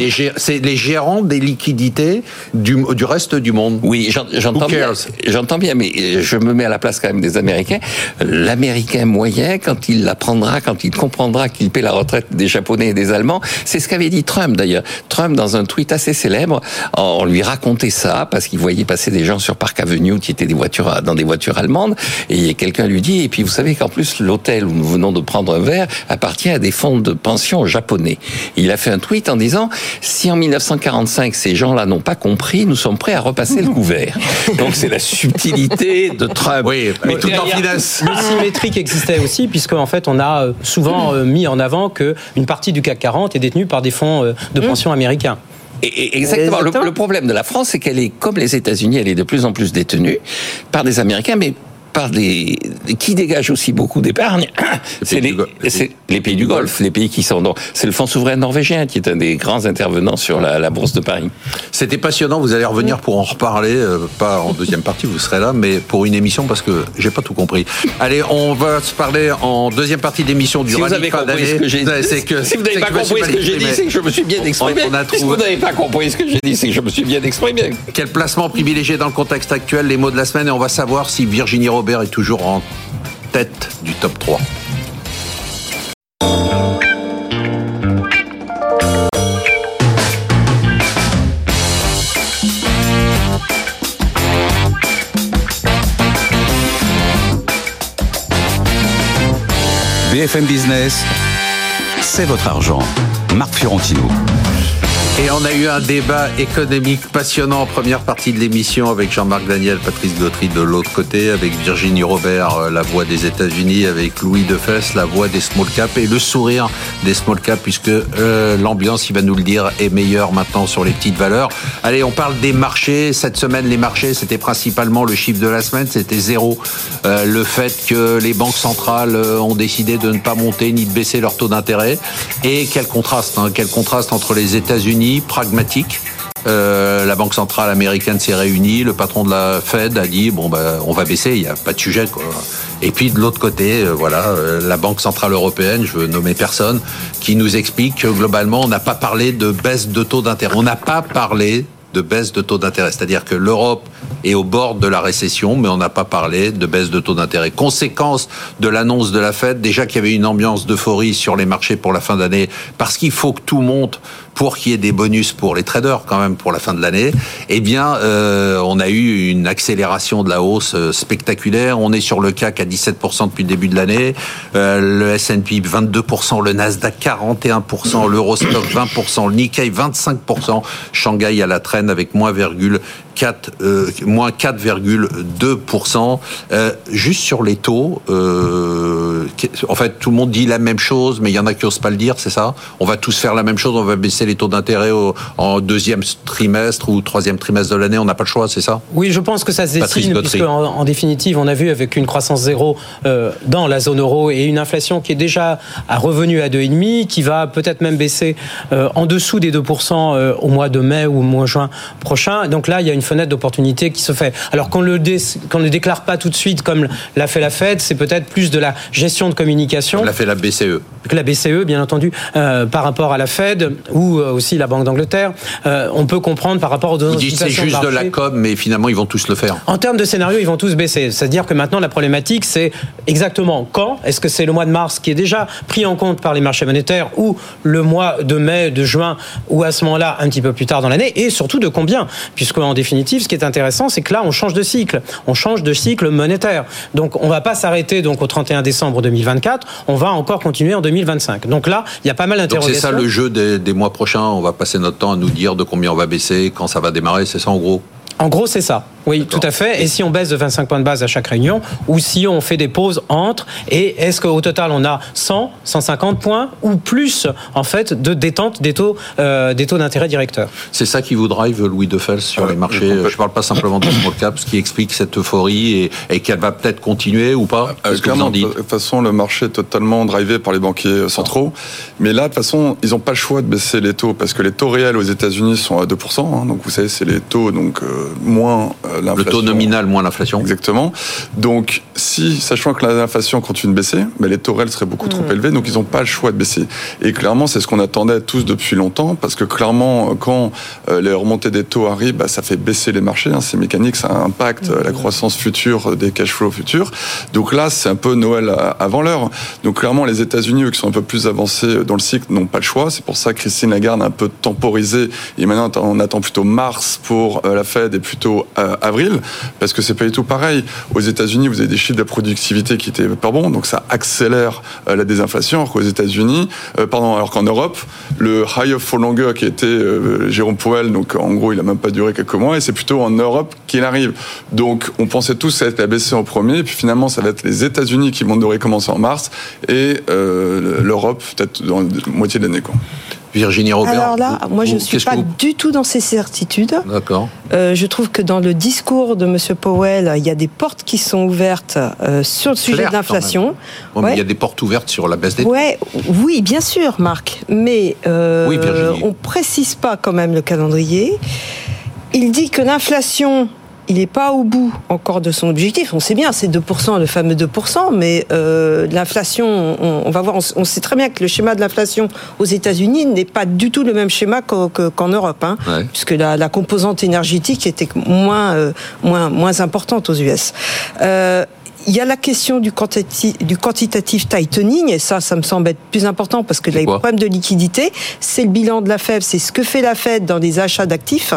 les, gérants des liquidités du, du reste du monde. Oui, j'entends bien. J'entends bien, mais je me mets à la place quand même des Américains. L'Américain moyen, quand il l'apprendra, quand il comprendra qu'il paie la retraite des Japonais et des Allemands, c'est ce qu'avait dit Trump d'ailleurs. Trump, dans un tweet assez célèbre, on lui racontait ça parce qu'il voyait passer des gens sur Park Avenue qui étaient des voitures dans des voitures allemandes, et quelqu'un lui dit, et puis vous savez qu'en plus l'hôtel où nous venons de prendre un verre appartient à des fonds de pension japonais. Il a fait un tweet en disant si en 1945 ces gens-là n'ont pas compris, nous sommes prêts à repasser le couvert. Donc c'est la subtilité de Trump. Oui, mais tout en finesse. Le symétrique existait aussi puisque en fait on a euh, souvent euh, mis en avant que une partie du CAC 40 est détenue par des fonds euh, de pension américains. Et, exactement. Le, problème de la France, c'est qu'elle est, comme les États-Unis, elle est de plus en plus détenue par des Américains, mais plupart des qui dégagent aussi beaucoup d'épargne, c'est les, les, pays du Golfe, les pays qui sont dans. C'est le fonds souverain norvégien qui est un des grands intervenants sur la, la bourse de Paris. C'était passionnant. Vous allez revenir pour en reparler, euh, pas en deuxième partie, vous serez là, mais pour une émission parce que j'ai pas tout compris. Allez, on va se parler en deuxième partie d'émission du si vous avez compris ce que j'ai dit, c'est que si vous n'avez pas compris ce que j'ai dit, c'est que je me suis bien exprimé. Si vous n'avez pas compris ce que j'ai dit, c'est que je me suis bien exprimé. Quel placement privilégié dans le contexte actuel Les mots de la semaine et on va savoir si Virginie Robert est toujours en tête du top 3. BFM Business, c'est votre argent. Marc Fiorentino. Et on a eu un débat économique passionnant en première partie de l'émission avec Jean-Marc Daniel, Patrice Gautry de l'autre côté, avec Virginie Robert, euh, la voix des États-Unis, avec Louis Defesse, la voix des small caps et le sourire des small caps puisque euh, l'ambiance, il va nous le dire, est meilleure maintenant sur les petites valeurs. Allez, on parle des marchés. Cette semaine, les marchés, c'était principalement le chiffre de la semaine, c'était zéro. Euh, le fait que les banques centrales ont décidé de ne pas monter ni de baisser leur taux d'intérêt. Et quel contraste, hein, quel contraste entre les États-Unis pragmatique. Euh, la Banque centrale américaine s'est réunie, le patron de la Fed a dit bon ben on va baisser, il n'y a pas de sujet. Et puis de l'autre côté, euh, voilà, euh, la Banque centrale européenne, je veux nommer personne, qui nous explique que globalement on n'a pas parlé de baisse de taux d'intérêt, on n'a pas parlé de baisse de taux d'intérêt. C'est-à-dire que l'Europe est au bord de la récession, mais on n'a pas parlé de baisse de taux d'intérêt. Conséquence de l'annonce de la Fed, déjà qu'il y avait une ambiance d'euphorie sur les marchés pour la fin d'année, parce qu'il faut que tout monte pour qu'il y ait des bonus pour les traders quand même pour la fin de l'année, eh bien, euh, on a eu une accélération de la hausse euh, spectaculaire. On est sur le CAC à 17% depuis le début de l'année, euh, le S&P 22%, le Nasdaq 41%, l'Eurostock 20%, le Nikkei 25%, Shanghai à la traîne avec moins 4, euh, moins 4,2%. Euh, juste sur les taux, euh, en fait, tout le monde dit la même chose, mais il y en a qui n'osent pas le dire, c'est ça? On va tous faire la même chose, on va baisser les taux d'intérêt en deuxième trimestre ou troisième trimestre de l'année, on n'a pas le choix, c'est ça? Oui, je pense que ça se dessine, puisque en, définitive, on a vu avec une croissance zéro dans la zone euro et une inflation qui est déjà à revenu à 2,5, qui va peut-être même baisser en dessous des 2% au mois de mai ou au mois de juin prochain. Donc là, il y a une fenêtre d'opportunité qui se fait. Alors qu'on le, déclare pas tout de suite comme l'a fait la Fed, c'est peut-être plus de la gestion de communication. l'a fait la BCE. Que la BCE, bien entendu, euh, par rapport à la Fed ou euh, aussi la Banque d'Angleterre. Euh, on peut comprendre par rapport aux deux Ils c'est juste de, la com, mais finalement, ils vont tous le faire. En termes de scénario, ils vont tous baisser. C'est-à-dire que maintenant, la problématique, c'est exactement quand. Est-ce que c'est le mois de mars qui est déjà pris en compte par les marchés monétaires ou le mois de mai, de juin, ou à ce moment-là, un petit peu plus tard dans l'année, et surtout de combien? Puisque, en définitive, ce qui est intéressant, c'est que là, on change de cycle. On change de cycle monétaire. Donc, on va pas s'arrêter donc au 31 décembre 2024. On va encore continuer en 2025. Donc là, il y a pas mal d'interrogations. c'est ça le jeu des, des mois prochains. On va passer notre temps à nous dire de combien on va baisser, quand ça va démarrer. C'est ça en gros? En gros, c'est ça. Oui, tout à fait. Et si on baisse de 25 points de base à chaque réunion, ou si on fait des pauses entre, et est-ce qu'au total on a 100, 150 points ou plus en fait de détente des taux, euh, des taux d'intérêt directeurs? C'est ça qui vous drive, Louis Defels, sur les marchés. Je ne parle pas simplement de small cap, ce qui explique cette euphorie et, qu'elle va peut-être continuer ou pas. Euh, clairement, de toute façon, le marché est totalement drivé par les banquiers centraux. Mais là, de toute façon, ils n'ont pas le choix de baisser les taux parce que les taux réels aux États-Unis sont à 2%. Hein, donc vous savez, c'est les taux donc euh, moins euh, l'inflation. Le taux nominal moins l'inflation. Exactement. Donc, si, sachant que l'inflation continue de baisser, mais les taux réels seraient beaucoup trop mmh. élevés, donc ils n'ont pas le choix de baisser. Et clairement, c'est ce qu'on attendait tous depuis longtemps, parce que clairement, quand euh, les remontées des taux arrivent, bah, ça fait baisser les marchés. Hein, c'est mécanique, ça impacte mmh. la croissance future des cash flows futurs. Donc là, c'est un peu Noël avant l'heure. Donc clairement, les États-Unis, eux, qui sont un peu plus avancés dans le cycle, n'ont pas le choix. C'est pour ça que Christine Lagarde a un peu temporisé. Et maintenant, on attend plutôt mars pour la Fed et plutôt euh, avril, parce que c'est pas du tout pareil. Aux États-Unis, vous avez des chiffres de productivité qui étaient pas bons, donc ça accélère euh, la désinflation. Alors qu'aux États-Unis, euh, pardon, alors qu'en Europe, le high for longer qui était Jérôme Powell, donc en gros, il a même pas duré quelques mois, et c'est plutôt en Europe qu'il arrive. Donc, on pensait tous être la BCE en premier, et puis finalement, ça va être les États-Unis qui vont devoir commencer en mars, et l'Europe peut-être dans la moitié de l'année. Virginie Robert Alors là, moi, je ne suis pas du tout dans ces certitudes. D'accord. Euh, je trouve que dans le discours de M. Powell, il y a des portes qui sont ouvertes euh, sur le sujet de l'inflation. Il y a des portes ouvertes sur la baisse des taux. oui, bien sûr, Marc. Mais euh, on ne précise pas quand même le calendrier. Il dit que l'inflation il n'est pas au bout encore de son objectif. On sait bien, c'est 2%, le fameux 2%, mais euh, l'inflation, on, va voir, on, sait très bien que le schéma de l'inflation aux États-Unis n'est pas du tout le même schéma qu'en Europe, hein, puisque la, composante énergétique était moins, euh, moins, moins importante aux US. Euh, il y a la question du, du quantitative tightening, et ça, ça me semble être plus important parce que les problèmes de liquidité, c'est le bilan de la Fed, c'est ce que fait la Fed dans des achats d'actifs,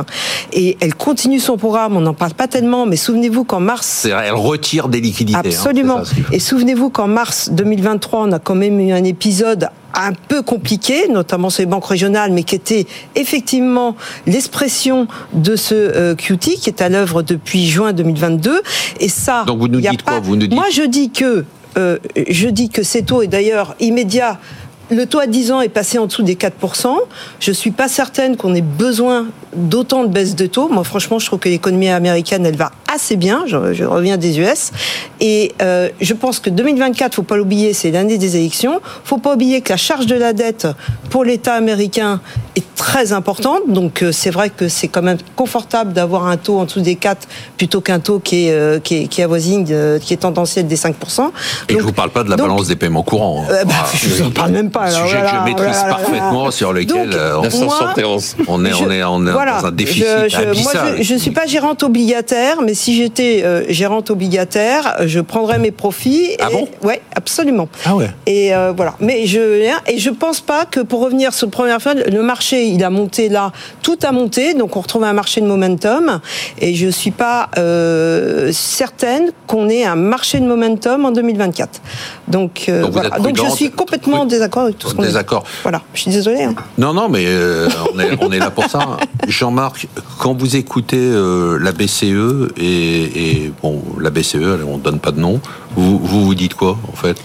et elle continue son programme, on n'en parle pas tellement, mais souvenez-vous qu'en mars... Elle retire des liquidités. Hein, Absolument. et souvenez-vous qu'en mars 2023, on a quand même eu un épisode un peu compliqué, notamment sur les banques régionales, mais qui était effectivement l'expression de ce euh, QT qui est à l'œuvre depuis juin 2022. Et ça, donc vous nous dites quoi vous nous dites... Moi, je dis que euh, je dis que ces taux est d'ailleurs immédiat le taux à 10 ans est passé en dessous des 4%. Je ne suis pas certaine qu'on ait besoin d'autant de baisse de taux. Moi, franchement, je trouve que l'économie américaine, elle va assez bien. Je, reviens des US. Et euh, je pense que 2024, faut pas l'oublier, c'est l'année des élections. faut pas oublier que la charge de la dette pour l'État américain est très importante. Donc, euh, c'est vrai que c'est quand même confortable d'avoir un taux en dessous des 4 plutôt qu'un taux qui est, euh, qui est, qui avoisine, qui est tendanciel des 5%. Et je je vous parle pas de la balance des paiements courants. Hein. Bah, je vous en parle même pas. Un sujet que je maîtrise parfaitement, sur lequel on, on, est, on est, on est dans un déficit je, Moi, je ne suis pas gérante obligataire, mais si j'étais euh, gérante obligataire, je prendrais mes profits. Ah bon? Ouais, absolument. Ah ouais. Et euh, voilà. Mais je et je pense pas que pour revenir sur le premier fois, le marché il a monté là, tout a monté, donc on retrouve un marché de momentum. Et je suis pas euh, certaine qu'on ait un marché de momentum en 2024. Donc, voilà. donc je suis complètement en désaccord avec tout ce qu'on Désaccord. Voilà. Je suis désolée. Hein. Non, non, mais on, est, on est là pour ça. Jean-Marc, quand vous écoutez euh, la BCE et, bon, la BCE, on ne donne pas de nom, vous, vous, dites quoi en fait?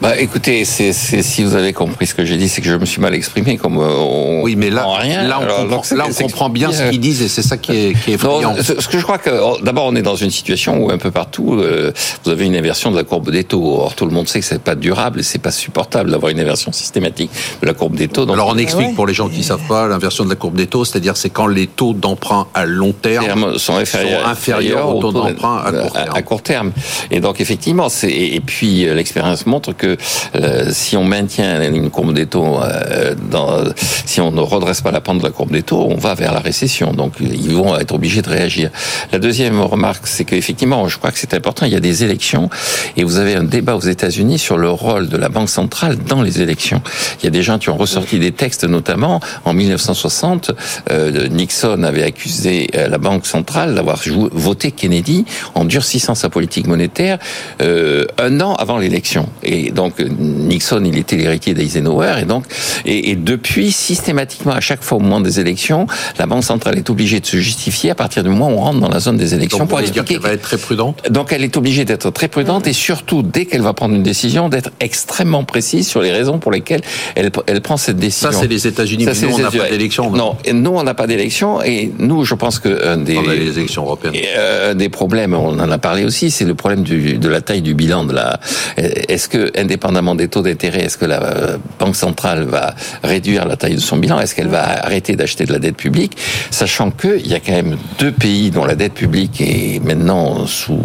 Bah écoutez, c'est, si vous avez compris ce que j'ai dit, c'est que je me suis mal exprimé. Comme euh, oui, mais là, rien. là on, comprend, là, on comprend bien ce qu'ils disent et c'est ça qui est, qui est effrayant. ce que je crois que oh, d'abord on est dans une situation où un peu partout euh, vous avez une inversion de la courbe des taux. Or tout le monde sait que c'est pas durable et c'est pas supportable d'avoir une inversion systématique de la courbe des taux. Alors on explique pour les gens qui ne savent pas l'inversion de la courbe des taux, c'est-à-dire c'est quand les taux d'emprunt à long terme sont inférieurs, aux taux d'emprunt à court terme. À court terme. Et donc effectivement, c'est et puis euh, l'expérience montre que euh, si on maintient une courbe des taux, euh, dans, si on ne redresse pas la pente de la courbe des taux, on va vers la récession. Donc ils vont être obligés de réagir. La deuxième remarque, c'est qu'effectivement, je crois que c'est important. Il y a des élections et vous avez un débat aux États-Unis sur le rôle de la banque centrale dans les élections. Il y a des gens qui ont ressorti des textes, notamment en 1960, euh, Nixon avait accusé la banque centrale d'avoir voté Kennedy en durcissant sa politique monétaire. Euh, euh, un an avant l'élection. Et donc Nixon, il était l'héritier d'Eisenhower, et donc et, depuis systématiquement à chaque fois au moment des élections, la banque centrale est obligée de se justifier à partir du moment où on rentre dans la zone des élections donc, pour expliquer qu'elle va être très prudente. Donc elle est obligée d'être très prudente et surtout dès qu'elle va prendre une décision d'être extrêmement précise sur les raisons pour lesquelles elle, elle prend cette décision. Ça c'est les États-Unis, nous on n'a pas d'élection. Non, nous on n'a pas d'élection et nous je pense que un des les élections européennes. Euh, des problèmes, on en a parlé aussi, c'est le problème du, de la taille du bilan de la. Est-ce que, indépendamment des taux d'intérêt, est-ce que la euh, banque centrale va réduire la taille de son bilan? Est-ce qu'elle va arrêter d'acheter de la dette publique? Sachant qu'il y a quand même deux pays dont la dette publique est maintenant sous,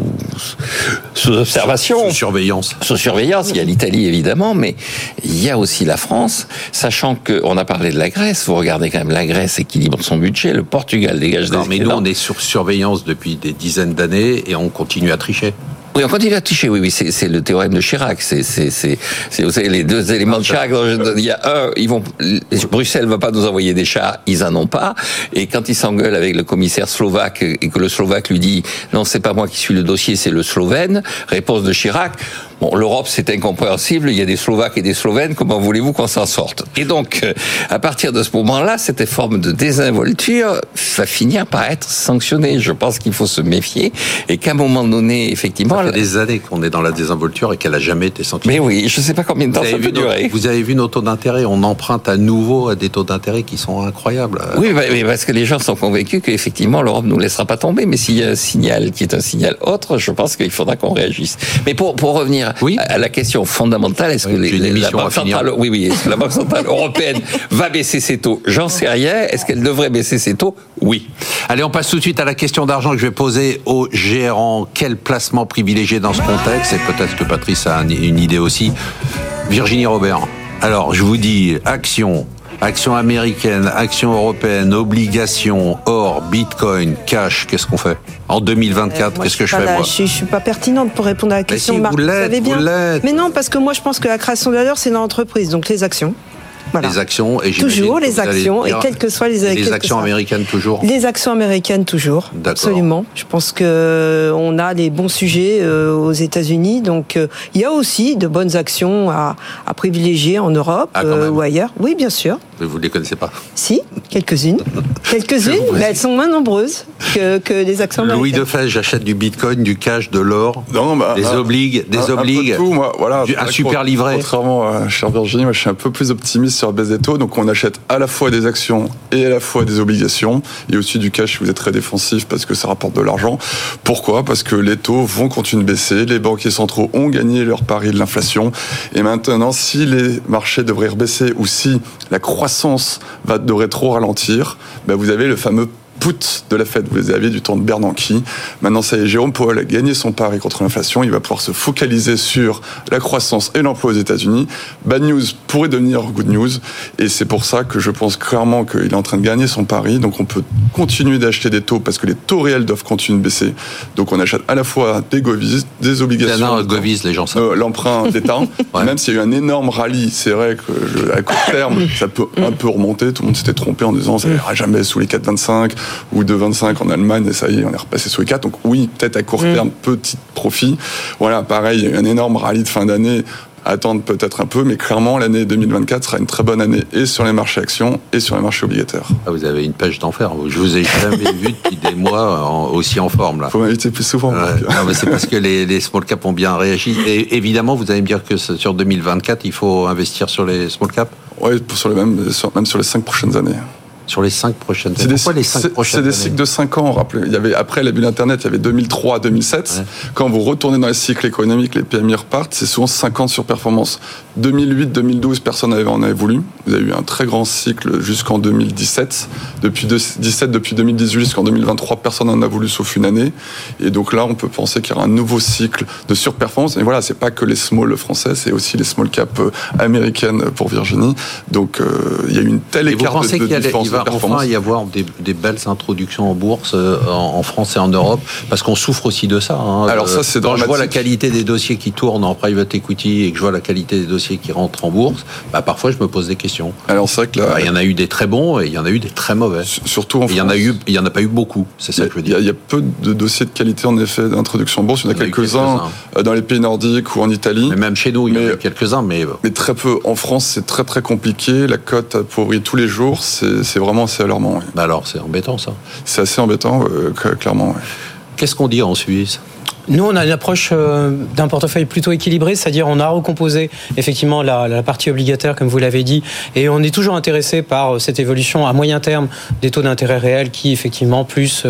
sous observation. Sous surveillance. Sous surveillance. Il y a l'Italie, évidemment, mais il y a aussi la France. Sachant qu'on a parlé de la Grèce. Vous regardez quand même, la Grèce équilibre son budget. Le Portugal dégage des Non, mais nous, on est sur surveillance depuis des dizaines d'années et on continue à tricher. Oui, on continue à tricher, oui, oui, c'est le théorème de Chirac. C'est, c'est, c'est, vous savez, les deux éléments de Chirac. Il y a un, ils vont, Bruxelles va pas nous envoyer des chars, ils en ont pas. Et quand il s'engueule avec le commissaire slovaque et que le slovaque lui dit, non, c'est pas moi qui suis le dossier, c'est le slovène, réponse de Chirac, Bon, l'Europe, c'est incompréhensible. Il y a des Slovaques et des Slovènes. Comment voulez-vous qu'on s'en sorte? Et donc, euh, à partir de ce moment-là, cette forme de désinvolture va finir par être sanctionnée. Je pense qu'il faut se méfier et qu'à un moment donné, effectivement... Ça fait des années qu'on est dans la désinvolture et qu'elle n'a jamais été sanctionnée. Mais oui, je ne sais pas combien de temps ça peut durer. vous avez vu nos taux d'intérêt On emprunte à nouveau à des taux d'intérêt qui sont incroyables. Oui, mais parce que les gens sont convaincus qu'effectivement, l'Europe ne nous laissera pas tomber. Mais s'il y a un signal qui est un signal autre, je pense qu'il faudra qu'on réagisse. Mais pour, pour revenir oui. à la question fondamentale, est-ce que les, la, Banque centrale, oui, oui, la Banque centrale européenne va baisser ses taux J'en sais rien. Est-ce qu'elle devrait baisser ses taux Oui. Allez, on passe tout de suite à la question d'argent que je vais poser aux gérants. Quel placement privilégié dans ce contexte Et peut-être que Patrice a une idée aussi. Virginie Robert. Alors, je vous dis, action, action américaine, action européenne, obligations, or, bitcoin, cash, qu'est-ce qu'on fait En 2024, euh, qu'est-ce que je fais moi je, ne suis pas pertinente pour répondre à la question, Marc. Vous, savez bien. Mais non, parce que moi, je pense que la création de valeur, c'est dans l'entreprise, donc les actions. Les actions et toujours les actions et quelles que soient les les actions américaines toujours. Les actions américaines toujours. Absolument. Je pense que euh, on a les bons sujets euh, aux États-Unis, donc euh, il y a aussi de bonnes actions à, à privilégier en Europe ah, ou ailleurs. Oui, bien sûr. Vous ne les connaissez pas Si, quelques-unes. Quelques-unes, mais elles sont moins nombreuses que, que les actions américaines. Louis Defay, j'achète du bitcoin, du cash, de l'or, bah, des obligues, des obligues, voilà, un super livret. Contrairement à cher Virginie, moi je suis un peu plus optimiste sur la baisse des taux, donc on achète à la fois des actions et à la fois des obligations, et aussi du cash si vous êtes très défensif parce que ça rapporte de l'argent. Pourquoi? Parce que les taux vont continuer de baisser, les banquiers centraux ont gagné leur pari de l'inflation, et maintenant si les marchés devraient rebaisser ou si la croissance va, devrait trop ralentir, ben vous avez le fameux put de la Fed. Vous avez du temps de Bernanke. Maintenant, ça y est, Jérôme Powell a gagné son pari contre l'inflation. Il va pouvoir se focaliser sur la croissance et l'emploi aux États-Unis. Bad news pourrait devenir good news. Et c'est pour ça que je pense clairement qu'il est en train de gagner son pari. Donc, on peut continuer d'acheter des taux parce que les taux réels doivent continuer de baisser. Donc, on achète à la fois des govies, des obligations. govies, les gens euh, L'emprunt d'État. Même s'il y a eu un énorme rallye, c'est vrai que à court terme, ça peut un peu remonter. Tout le monde s'était trompé en disant ça n'ira jamais sous les 4,25 ou de 25 en Allemagne, et ça y est, on est repassé sous les 4. Donc oui, peut-être à court mm. terme, petit profit. Voilà, pareil, il y a eu un énorme rallye de fin d'année attendre peut-être un peu, mais clairement, l'année 2024 sera une très bonne année et sur les marchés actions et sur les marchés obligataires. Ah, vous avez une pêche d'enfer. Je vous ai jamais vu depuis des mois aussi en forme. Il faut m'inviter plus souvent. c'est parce que les, small caps ont bien réagi. Et évidemment, vous allez me dire que sur 2024, il faut investir sur les small caps? Oui, sur les mêmes, même sur les cinq prochaines années sur les cinq prochaines années. Pourquoi les cinq prochaines C'est des cycles de cinq ans. Rappelez, il y avait après la bulle Internet, il y avait 2003, 2007. Quand vous retournez dans les cycles économiques, les PMI repartent, c'est souvent 50 sur performance. 2008, 2012, personne n'avait en avait voulu. Vous avez eu un très grand cycle jusqu'en 2017. Depuis 2017, depuis 2018 jusqu'en 2023, personne n'en a voulu sauf une année. Et donc là, on peut penser qu'il y aura un nouveau cycle de surperformance. Et voilà, c'est pas que les small français, c'est aussi les small cap euh, américaines pour Virginie. Donc euh, il y a une telle écart de, de différence va enfin y avoir des, belles introductions en bourse euh, en, France et en Europe? Parce qu'on souffre aussi de ça. Hein. Alors ça, c'est Quand je vois la qualité des dossiers qui tournent en private equity et que je vois la qualité des dossiers qui rentrent en bourse, bah, parfois je me pose des questions. Alors c'est que bah, il y en a eu des très bons et il y en a eu des très mauvais. Surtout en France. Il y en a eu, il y en a pas eu beaucoup. C'est ça que je veux dire. Il y, a peu de dossiers de qualité en effet d'introduction en bourse. Il y en a quelques-uns euh, dans les pays nordiques ou en Italie. Mais même chez nous, il y en a quelques-uns, mais mais très peu. En France, c'est très très compliqué. La cote appauvrie tous les jours. C'est vraiment assez alarmant. Bah alors, c'est embêtant ça. C'est assez embêtant, euh, clairement. Qu'est-ce qu'on dit en Suisse? Nous, on a une approche euh, d'un portefeuille plutôt équilibré, c'est-à-dire on a recomposé effectivement la, partie obligataire, comme vous l'avez dit, et on est toujours intéressé par euh, cette évolution à moyen terme des taux d'intérêt réels, qui effectivement plus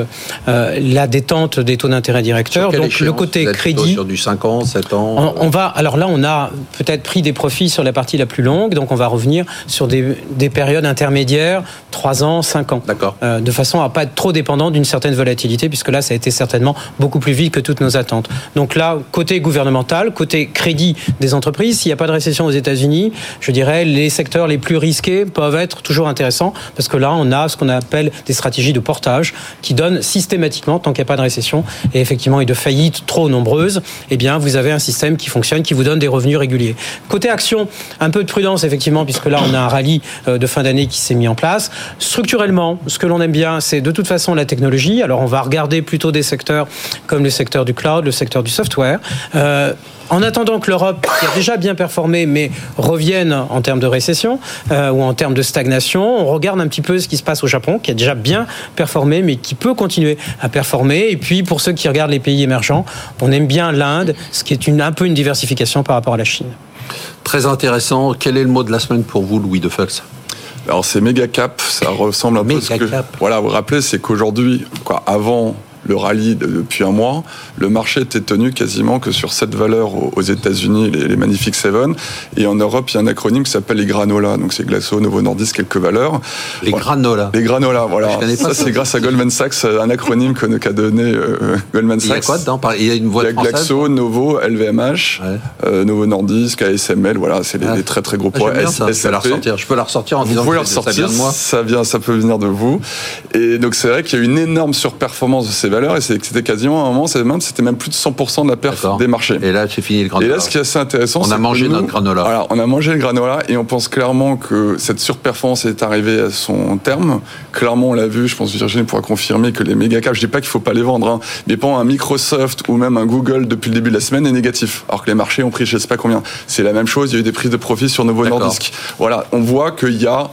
euh, la détente des taux d'intérêt directeurs. Donc le côté crédit sur du 5 ans, 7 ans. On, va. Alors là, on a peut-être pris des profits sur la partie la plus longue, donc on va revenir sur des, des périodes intermédiaires, 3 ans, 5 ans. D'accord. de façon à pas être trop dépendant d'une certaine volatilité, puisque là, ça a été certainement beaucoup plus vite que toutes nos attentes. Donc là, côté gouvernemental, côté crédit des entreprises, s'il n'y a pas de récession aux États-Unis, je dirais les secteurs les plus risqués peuvent être toujours intéressants parce que là, on a ce qu'on appelle des stratégies de portage qui donnent systématiquement, tant qu'il n'y a pas de récession et effectivement et de faillites trop nombreuses, eh bien, vous avez un système qui fonctionne, qui vous donne des revenus réguliers. Côté action, un peu de prudence effectivement, puisque là, on a un rallye euh, de fin d'année qui s'est mis en place. Structurellement, ce que l'on aime bien, c'est de toute façon la technologie. Alors, on va regarder plutôt des secteurs comme le secteur du cloud cloud, le secteur du software. Euh, en attendant que l'Europe, qui a déjà bien performé, mais revienne en termes de récession euh, ou en termes de stagnation, on regarde un petit peu ce qui se passe au Japon, qui a déjà bien performé, mais qui peut continuer à performer. Et puis, pour ceux qui regardent les pays émergents, on aime bien l'Inde, ce qui est une, un peu une diversification par rapport à la Chine. Très intéressant. Quel est le mot de la semaine pour vous, Louis de Fels? Alors c'est méga cap, ça ressemble un peu à ce que voilà, vous vous rappelez, c'est qu'aujourd'hui, quoi, avant le rallye depuis un mois, le marché était tenu quasiment que sur cette valeur aux États-Unis, les, magnifiques Seven, et en Europe, il y a un acronyme qui s'appelle les granola. Donc c'est Glasso, Novo Nordisk, quelques valeurs. Les granola. Les granola, voilà. ça, c'est grâce à Goldman Sachs, un acronyme qu'a donné euh, Goldman Sachs. Il y a quoi dedans? Il y a une voix Il y a Glaxo, Novo, LVMH, euh, Novo Nordisk, ASML, voilà, c'est les, ah. très très gros ah, poids. je peux la ressortir. Je peux la ressortir en disant que ça vient de moi. Ça vient, ça peut venir de vous. Et donc c'est vrai qu'il y a une énorme surperformance de ces valeurs et c'était quasiment à un moment, c'était même plus de 100% de la perte des marchés. Et là, c'est fini le granola. Et là, ce qui est assez intéressant, on a mangé notre granola. Voilà, on a mangé le granola et on pense clairement que cette surperformance est arrivée à son terme. Clairement, on l'a vu, je pense que Virginie pourra confirmer que les méga caps, je dis pas qu'il faut pas les vendre, hein, mais pour un Microsoft ou même un Google depuis le début de la semaine est négatif, alors que les marchés ont pris je sais pas combien. C'est la même chose, il y a eu des prises de profit sur Novo Nordisk. Voilà, on voit qu'il y a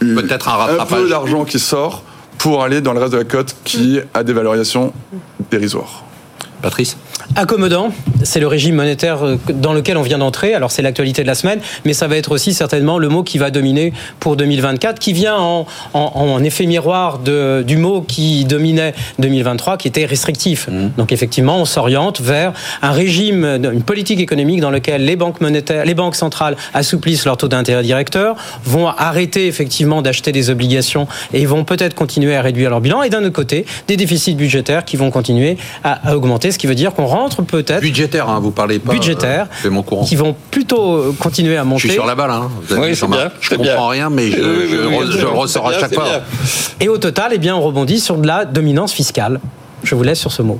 peut-être un, un peu d'argent qui sort pour aller dans le reste de la cote qui a des valorisations dérisoires. Patrice Accommodant, c'est le régime monétaire euh, dans lequel on vient d'entrer. Alors c'est l'actualité de la semaine, mais ça va être aussi certainement le mot qui va dominer pour 2024, qui vient en, en, effet miroir de, du mot qui dominait 2023, qui était restrictif. Mmh. Donc effectivement, on s'oriente vers un régime, une politique économique dans lequel les banques monétaires, les banques centrales assouplissent leur taux d'intérêt directeur, vont arrêter effectivement d'acheter des obligations et vont peut-être continuer à réduire leur bilan. Et d'un autre côté, des déficits budgétaires qui vont continuer à, à augmenter, ce qui veut dire qu'on rentre peut-être. Budgétaire, hein, vous parlez pas. Budgétaire. Euh, mon courant. Qui vont plutôt euh, continuer à monter. Je suis sur la balle, hein. oui, bien. Je comprends rien, mais je, je, le ressors à chaque fois. Et au total, eh bien, on rebondit sur de la dominance fiscale. Je vous laisse sur ce mot.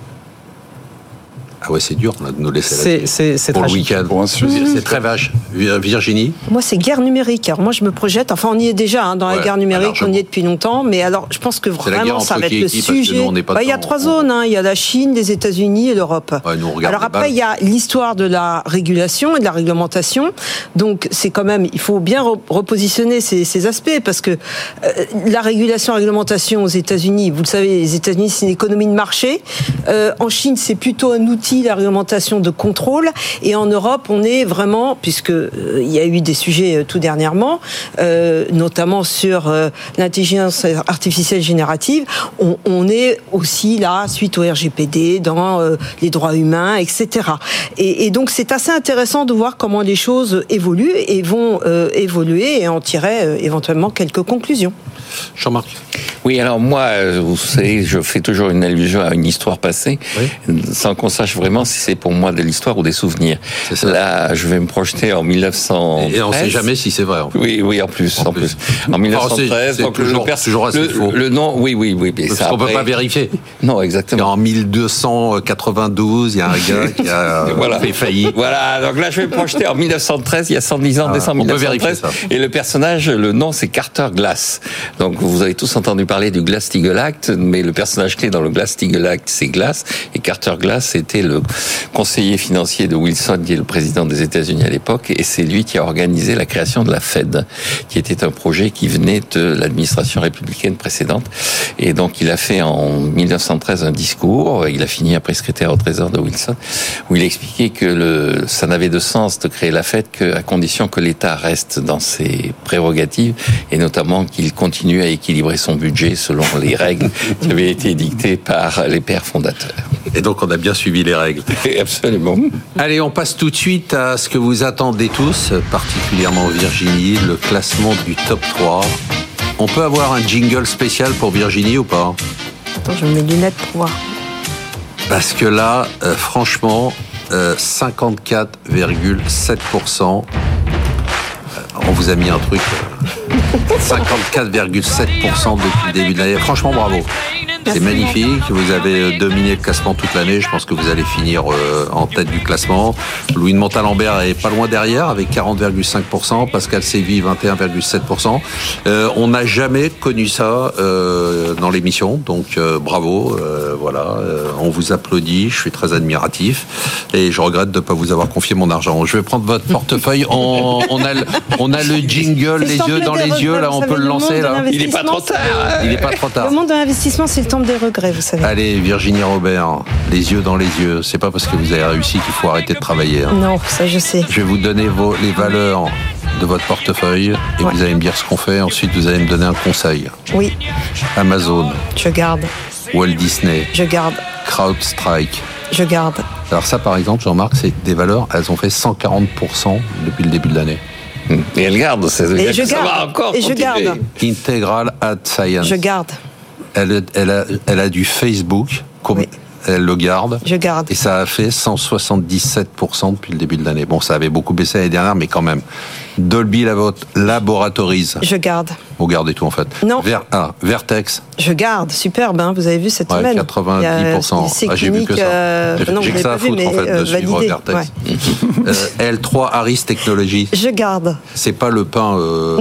Ah ouais, c'est dur de nous laisser c'est, pour le week-end. C'est très vache. Virginie Moi, c'est guerre numérique. Alors moi, je me projette. Enfin, on y est déjà hein, dans la guerre numérique. On y est depuis longtemps. Mais alors, je pense que vraiment, ça va être le sujet. Bah, il y a trois zones. Hein. Il y a la Chine, les États-Unis et l'Europe. alors après, il y a l'histoire de la régulation et de la réglementation. Donc, c'est quand même, il faut bien repositionner ces, aspects parce que euh, la régulation, la réglementation aux États-Unis, vous le savez, les États-Unis, c'est une économie de marché. Euh, en Chine, c'est plutôt un outil la réglementation de contrôle. Et en Europe, on est vraiment, puisque euh, il y a eu des sujets euh, tout dernièrement, euh, notamment sur l'intelligence artificielle générative, on, est aussi là suite au RGPD dans les droits humains, etc. Et, et donc c'est assez intéressant de voir comment les choses évoluent et vont évoluer et en tirer éventuellement quelques conclusions. Jean-Marc. Oui, alors moi, vous savez, je fais toujours une allusion à une histoire passée, sans qu'on sache vraiment si c'est pour moi de l'histoire ou des souvenirs. Là, je vais me projeter en 1913. Et on ne sait jamais si c'est vrai. Oui, oui, en plus, en, plus. En 1913, c'est toujours, le, toujours assez le, faux. Le nom, oui, oui, oui. Parce qu'on ne peut pas vérifier. Non, exactement. En 1292, il y a un gars qui a voilà. fait faillite. Voilà, donc là, je vais me projeter en 1913, il y a 110 ans, ah, décembre 1913. Et le personnage, le nom, c'est Carter Glass. Donc, vous avez tous entendu parler du Glass-Steagall Act, mais le personnage clé dans le Glass-Steagall Act, c'est Glass. Et Carter Glass était le conseiller financier de Wilson, qui est le président des États-Unis à l'époque, et c'est lui qui a organisé la création de la Fed, qui était un projet qui venait de l'administration républicaine précédente. Et donc, il a fait en 1913 un discours, il a fini après secrétaire au Trésor de Wilson, où il expliquait que ça n'avait de sens de créer la Fed qu'à condition que l'État reste dans ses prérogatives, et notamment qu'il continue à équilibrer son budget selon les règles qui avaient été dictées par les pères fondateurs. Et donc, on a bien suivi les règles. Absolument. Allez, on passe tout de suite à ce que vous attendez tous, particulièrement Virginie, le classement du top 3. On peut avoir un jingle spécial pour Virginie ou pas? Attends, je mets mes lunettes pour voir. Parce que là, euh, franchement, 54,7%. Euh, on vous a mis un truc. 54,7% euh, depuis le début de l'année. Franchement, bravo. C'est magnifique. Vous avez dominé le classement toute l'année. Je pense que vous allez finir en tête du classement. Louis de Montalembert est pas loin derrière avec 40,5%. Pascal Sévy 21,7%. on n'a jamais connu ça dans l'émission. Donc bravo. voilà. on vous applaudit. Je suis très admiratif et je regrette de ne pas vous avoir confié mon argent. Je vais prendre votre portefeuille. On, a, le, on a le jingle, les yeux dans les yeux, là, on peut le lancer. Là. Il n'est pas trop tard. Il n'est pas trop tard. Le monde de l'investissement, c'est le temps des regrets, vous savez. Allez, Virginie Robert, les yeux dans les yeux. C'est pas parce que vous avez réussi qu'il faut arrêter de travailler. Hein. Non, ça je sais. Je vais vous donner vos, les valeurs de votre portefeuille et vous allez me dire ce qu'on fait. Ensuite, vous allez me donner un conseil. Oui. Amazon. Je garde. Walt Disney. Je garde. CrowdStrike. Je garde. Alors ça, par exemple, Jean-Marc, c'est des valeurs, elles ont fait 140% depuis le début de l'année. Et elle garde, c'est et je garde. va encore Et je garde. Integral Ad Science. Je garde. Elle, elle, a, elle a du Facebook. Elle le garde. Je garde. Et ça a fait 177% depuis le début de l'année. Bon, ça avait beaucoup baissé l'année dernière, mais quand même. Dolby Laboratories. Je garde. Vous gardez tout en fait. Non. ah, Vertex. Je garde, superbe, hein, vous avez vu cette ouais, semaine. 90%. Ah, j'ai vu que ça. Euh, j'ai que ça à foutre en fait euh, de suivre Vertex. euh, L3 Harris Technologies. Je garde. C'est pas le pain, euh,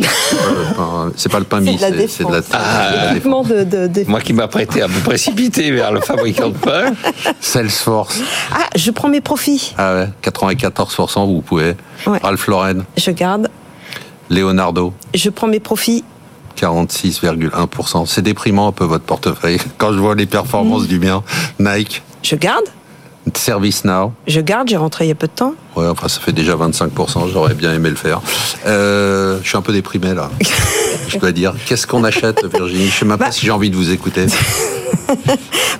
c'est pas le pain mis, c'est de la, ah, de, de, de, Moi qui m'apprêtais à me précipiter vers le fabricant de pain. Salesforce. Ah, je prends mes profits. Ah ouais, 94%, vous pouvez. Ouais. Ralph Lauren. Je garde. Leonardo. Je prends mes profits. 46,1%. C'est déprimant un peu votre portefeuille. Quand je vois les performances mmh. du mien, Nike. Je garde? Service Now. Je garde, j'ai rentré il y a peu de temps. Ouais, enfin ça fait déjà 25%, j'aurais bien aimé le faire. Euh, je suis un peu déprimé là, je dois dire. Qu'est-ce qu'on achète Virginie? Je ne sais même pas bah si j'ai envie de vous écouter.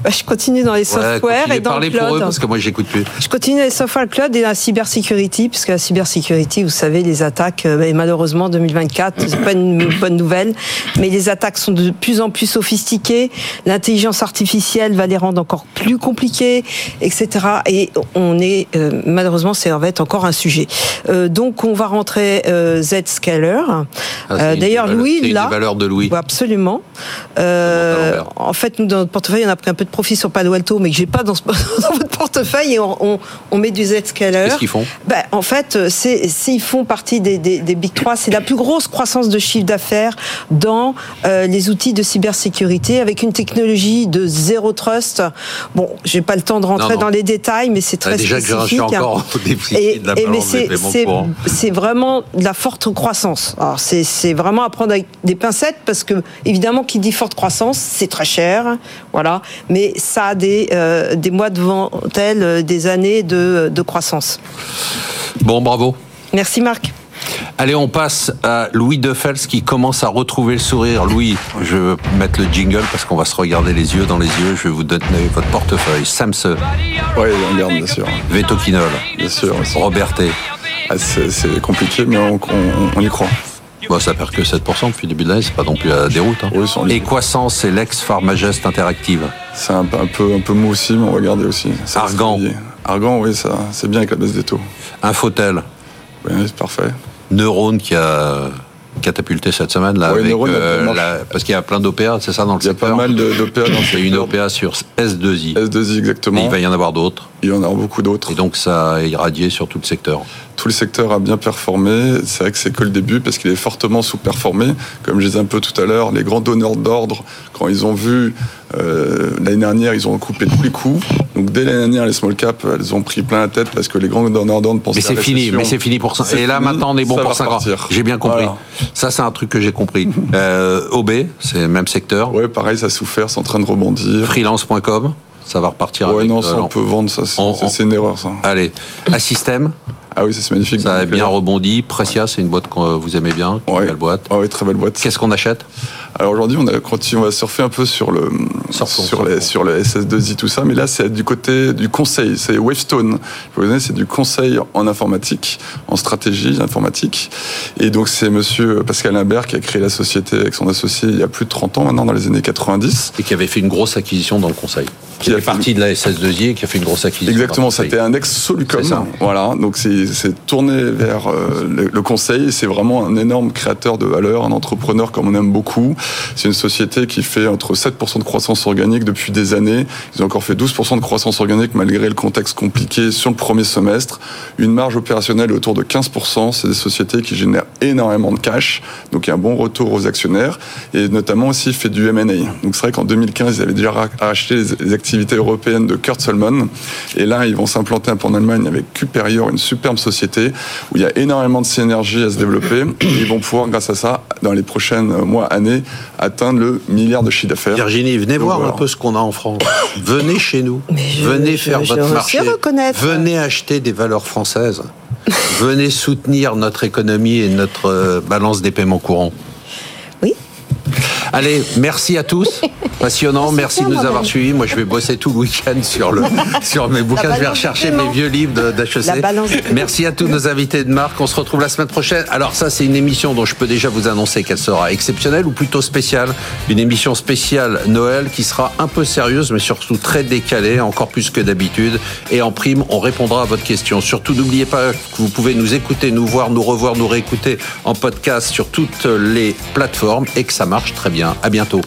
bah, je continue dans les softwares et dans le cloud. pour eux parce que moi j'écoute plus. Je continue dans les software cloud et la cybersécurité puisque la cybersécurité, vous savez, les attaques euh, et malheureusement 2024, c'est pas une bonne nouvelle, mais les attaques sont de plus en plus sophistiquées. L'intelligence artificielle va les rendre encore plus compliquées, etc. Et on est euh, malheureusement, va être encore un sujet. Euh, donc on va rentrer euh, Zscaler. Ah, D'ailleurs, Louis, là, valeur de Louis. Absolument. en fait, nous dans notre portefeuille, on a pris un peu de profit sur Palo Alto, mais que j'ai pas dans, dans, votre portefeuille, et on, on, met du Zscaler. Qu'est-ce qu'ils font? Ben, En fait, c'est, ils font partie des, des, des Big 3. C'est la plus grosse croissance de chiffre d'affaires dans euh, les outils de cybersécurité, avec une technologie de zéro trust. Bon, j'ai pas le temps de rentrer dans les détails, mais c'est très bah, déjà spécifique. Que encore au et, de la et mais c'est, vraiment de la forte croissance. Alors, c'est, c'est vraiment à prendre avec des pincettes, parce que, évidemment, qui dit forte croissance, c'est très cher. Voilà. Mais ça a des, euh, des mois devant elle, euh, des années de, de croissance. Bon, bravo. Merci Marc. Allez, on passe à Louis Defels qui commence à retrouver le sourire. Louis, je vais mettre le jingle parce qu'on va se regarder les yeux dans les yeux. Je vais vous donner votre portefeuille. Samse. Oui, on garde, bien sûr. Vetoquinol. Bien sûr. Roberté. Ah, c'est compliqué, mais on, on y croit. Bon, ça perd que 7% depuis le début de l'année, c'est pas non plus la déroute. Hein. Oui, Et Croissance, c'est l'ex-Pharmagest Interactive. C'est un, un, peu, un peu mou aussi, mais on va garder aussi. Argan. Argan, oui, ça, c'est bien avec la baisse des taux. Infotel. Oui, c'est parfait. Neurone qui a catapulté cette semaine là, avec, euh, parce qu'il y a plein d'OPA, c'est ça dans le secteur. Il y a pas mal d'OPA dans le secteur. une OPA sur S2I. S2I exactement. Et il va y en avoir d'autres. Il y en aura beaucoup d'autres. Et donc ça a irradié sur tout le secteur tout le secteur a bien performé. C'est vrai que c'est que le début parce qu'il est fortement sous-performé. Comme je disais un peu tout à l'heure, les grands donneurs d'ordre, quand ils ont vu euh, l'année dernière, ils ont coupé tous les coups. Donc dès l'année dernière, les small caps, elles ont pris plein la tête parce que les grands donneurs d'ordre pensaient. Mais c'est fini. Mais c'est fini pour ça. Et là maintenant, on est bon pour 5 ans. J'ai bien compris. Ça, c'est un truc que j'ai compris. euh, OB, c'est le même secteur. Oui, pareil, ça a souffert, c'est en train de rebondir. Freelance.com ça va repartir. Ouais, non, ça, euh, on peut vendre, ça, c'est une erreur, ça. Allez, Assystem. Ah oui, c'est magnifique. Ça a bien rebondi. Precia, c'est une boîte que vous aimez bien. Ouais. Belle boîte. oui, très belle boîte. Qu'est-ce qu'on achète? Alors aujourd'hui, on, a, on va surfer un peu sur le, sur, les, sur le SS2I, tout ça. Mais là, c'est du côté du conseil. C'est Wavestone. Vous voyez, c'est du conseil en informatique, en stratégie informatique. Et donc, c'est monsieur Pascal Imbert qui a créé la société avec son associé il y a plus de 30 ans maintenant, dans les années 90. Et qui avait fait une grosse acquisition dans le conseil. Qui, est parti de la SS2I et qui a fait une grosse acquisition. Exactement, c'était un ex-Solucom. Voilà, donc c'est tourné vers euh, le, conseil. C'est vraiment un énorme créateur de valeur, un entrepreneur comme on aime beaucoup. C'est une société qui fait entre 7% de croissance organique depuis des années. Ils ont encore fait 12% de croissance organique malgré le contexte compliqué sur le premier semestre. Une marge opérationnelle autour de 15%. C'est des sociétés qui génèrent énormément de cash. Donc il y a un bon retour aux actionnaires. Et notamment aussi fait du M&A. Donc c'est vrai qu'en 2015, ils avaient déjà racheté les activités européennes de Kurt Solomon. Et là, ils vont s'implanter un peu en Allemagne avec Cuperior, une superbe société où il y a énormément de synergie à se développer. Et ils vont pouvoir, grâce à ça, dans les prochains mois, années, atteindre le milliard de chiffre d'affaires. Virginie, venez voir un peu ce qu'on a en France. venez chez nous. venez faire votre marché. Venez acheter des valeurs françaises. venez soutenir notre économie et notre euh, balance des paiements courants. Oui. Allez, merci à tous. Passionnant. Merci, de nous avoir suivis. Moi, je vais bosser tout le week-end sur, le, sur mes bouquins. Je vais rechercher mes vieux livres d'HEC. Merci à tous nos invités de marque. On se retrouve la semaine prochaine. Alors, ça, c'est une émission dont je peux déjà vous annoncer qu'elle sera exceptionnelle ou plutôt spéciale. Une émission spéciale Noël qui sera un peu sérieuse, mais surtout très décalée, encore plus que d'habitude. Et en prime, on répondra à votre question. Surtout, n'oubliez pas que vous pouvez nous écouter, nous voir, nous revoir, nous réécouter en podcast sur toutes les plateformes et que ça marche très bien. À bientôt.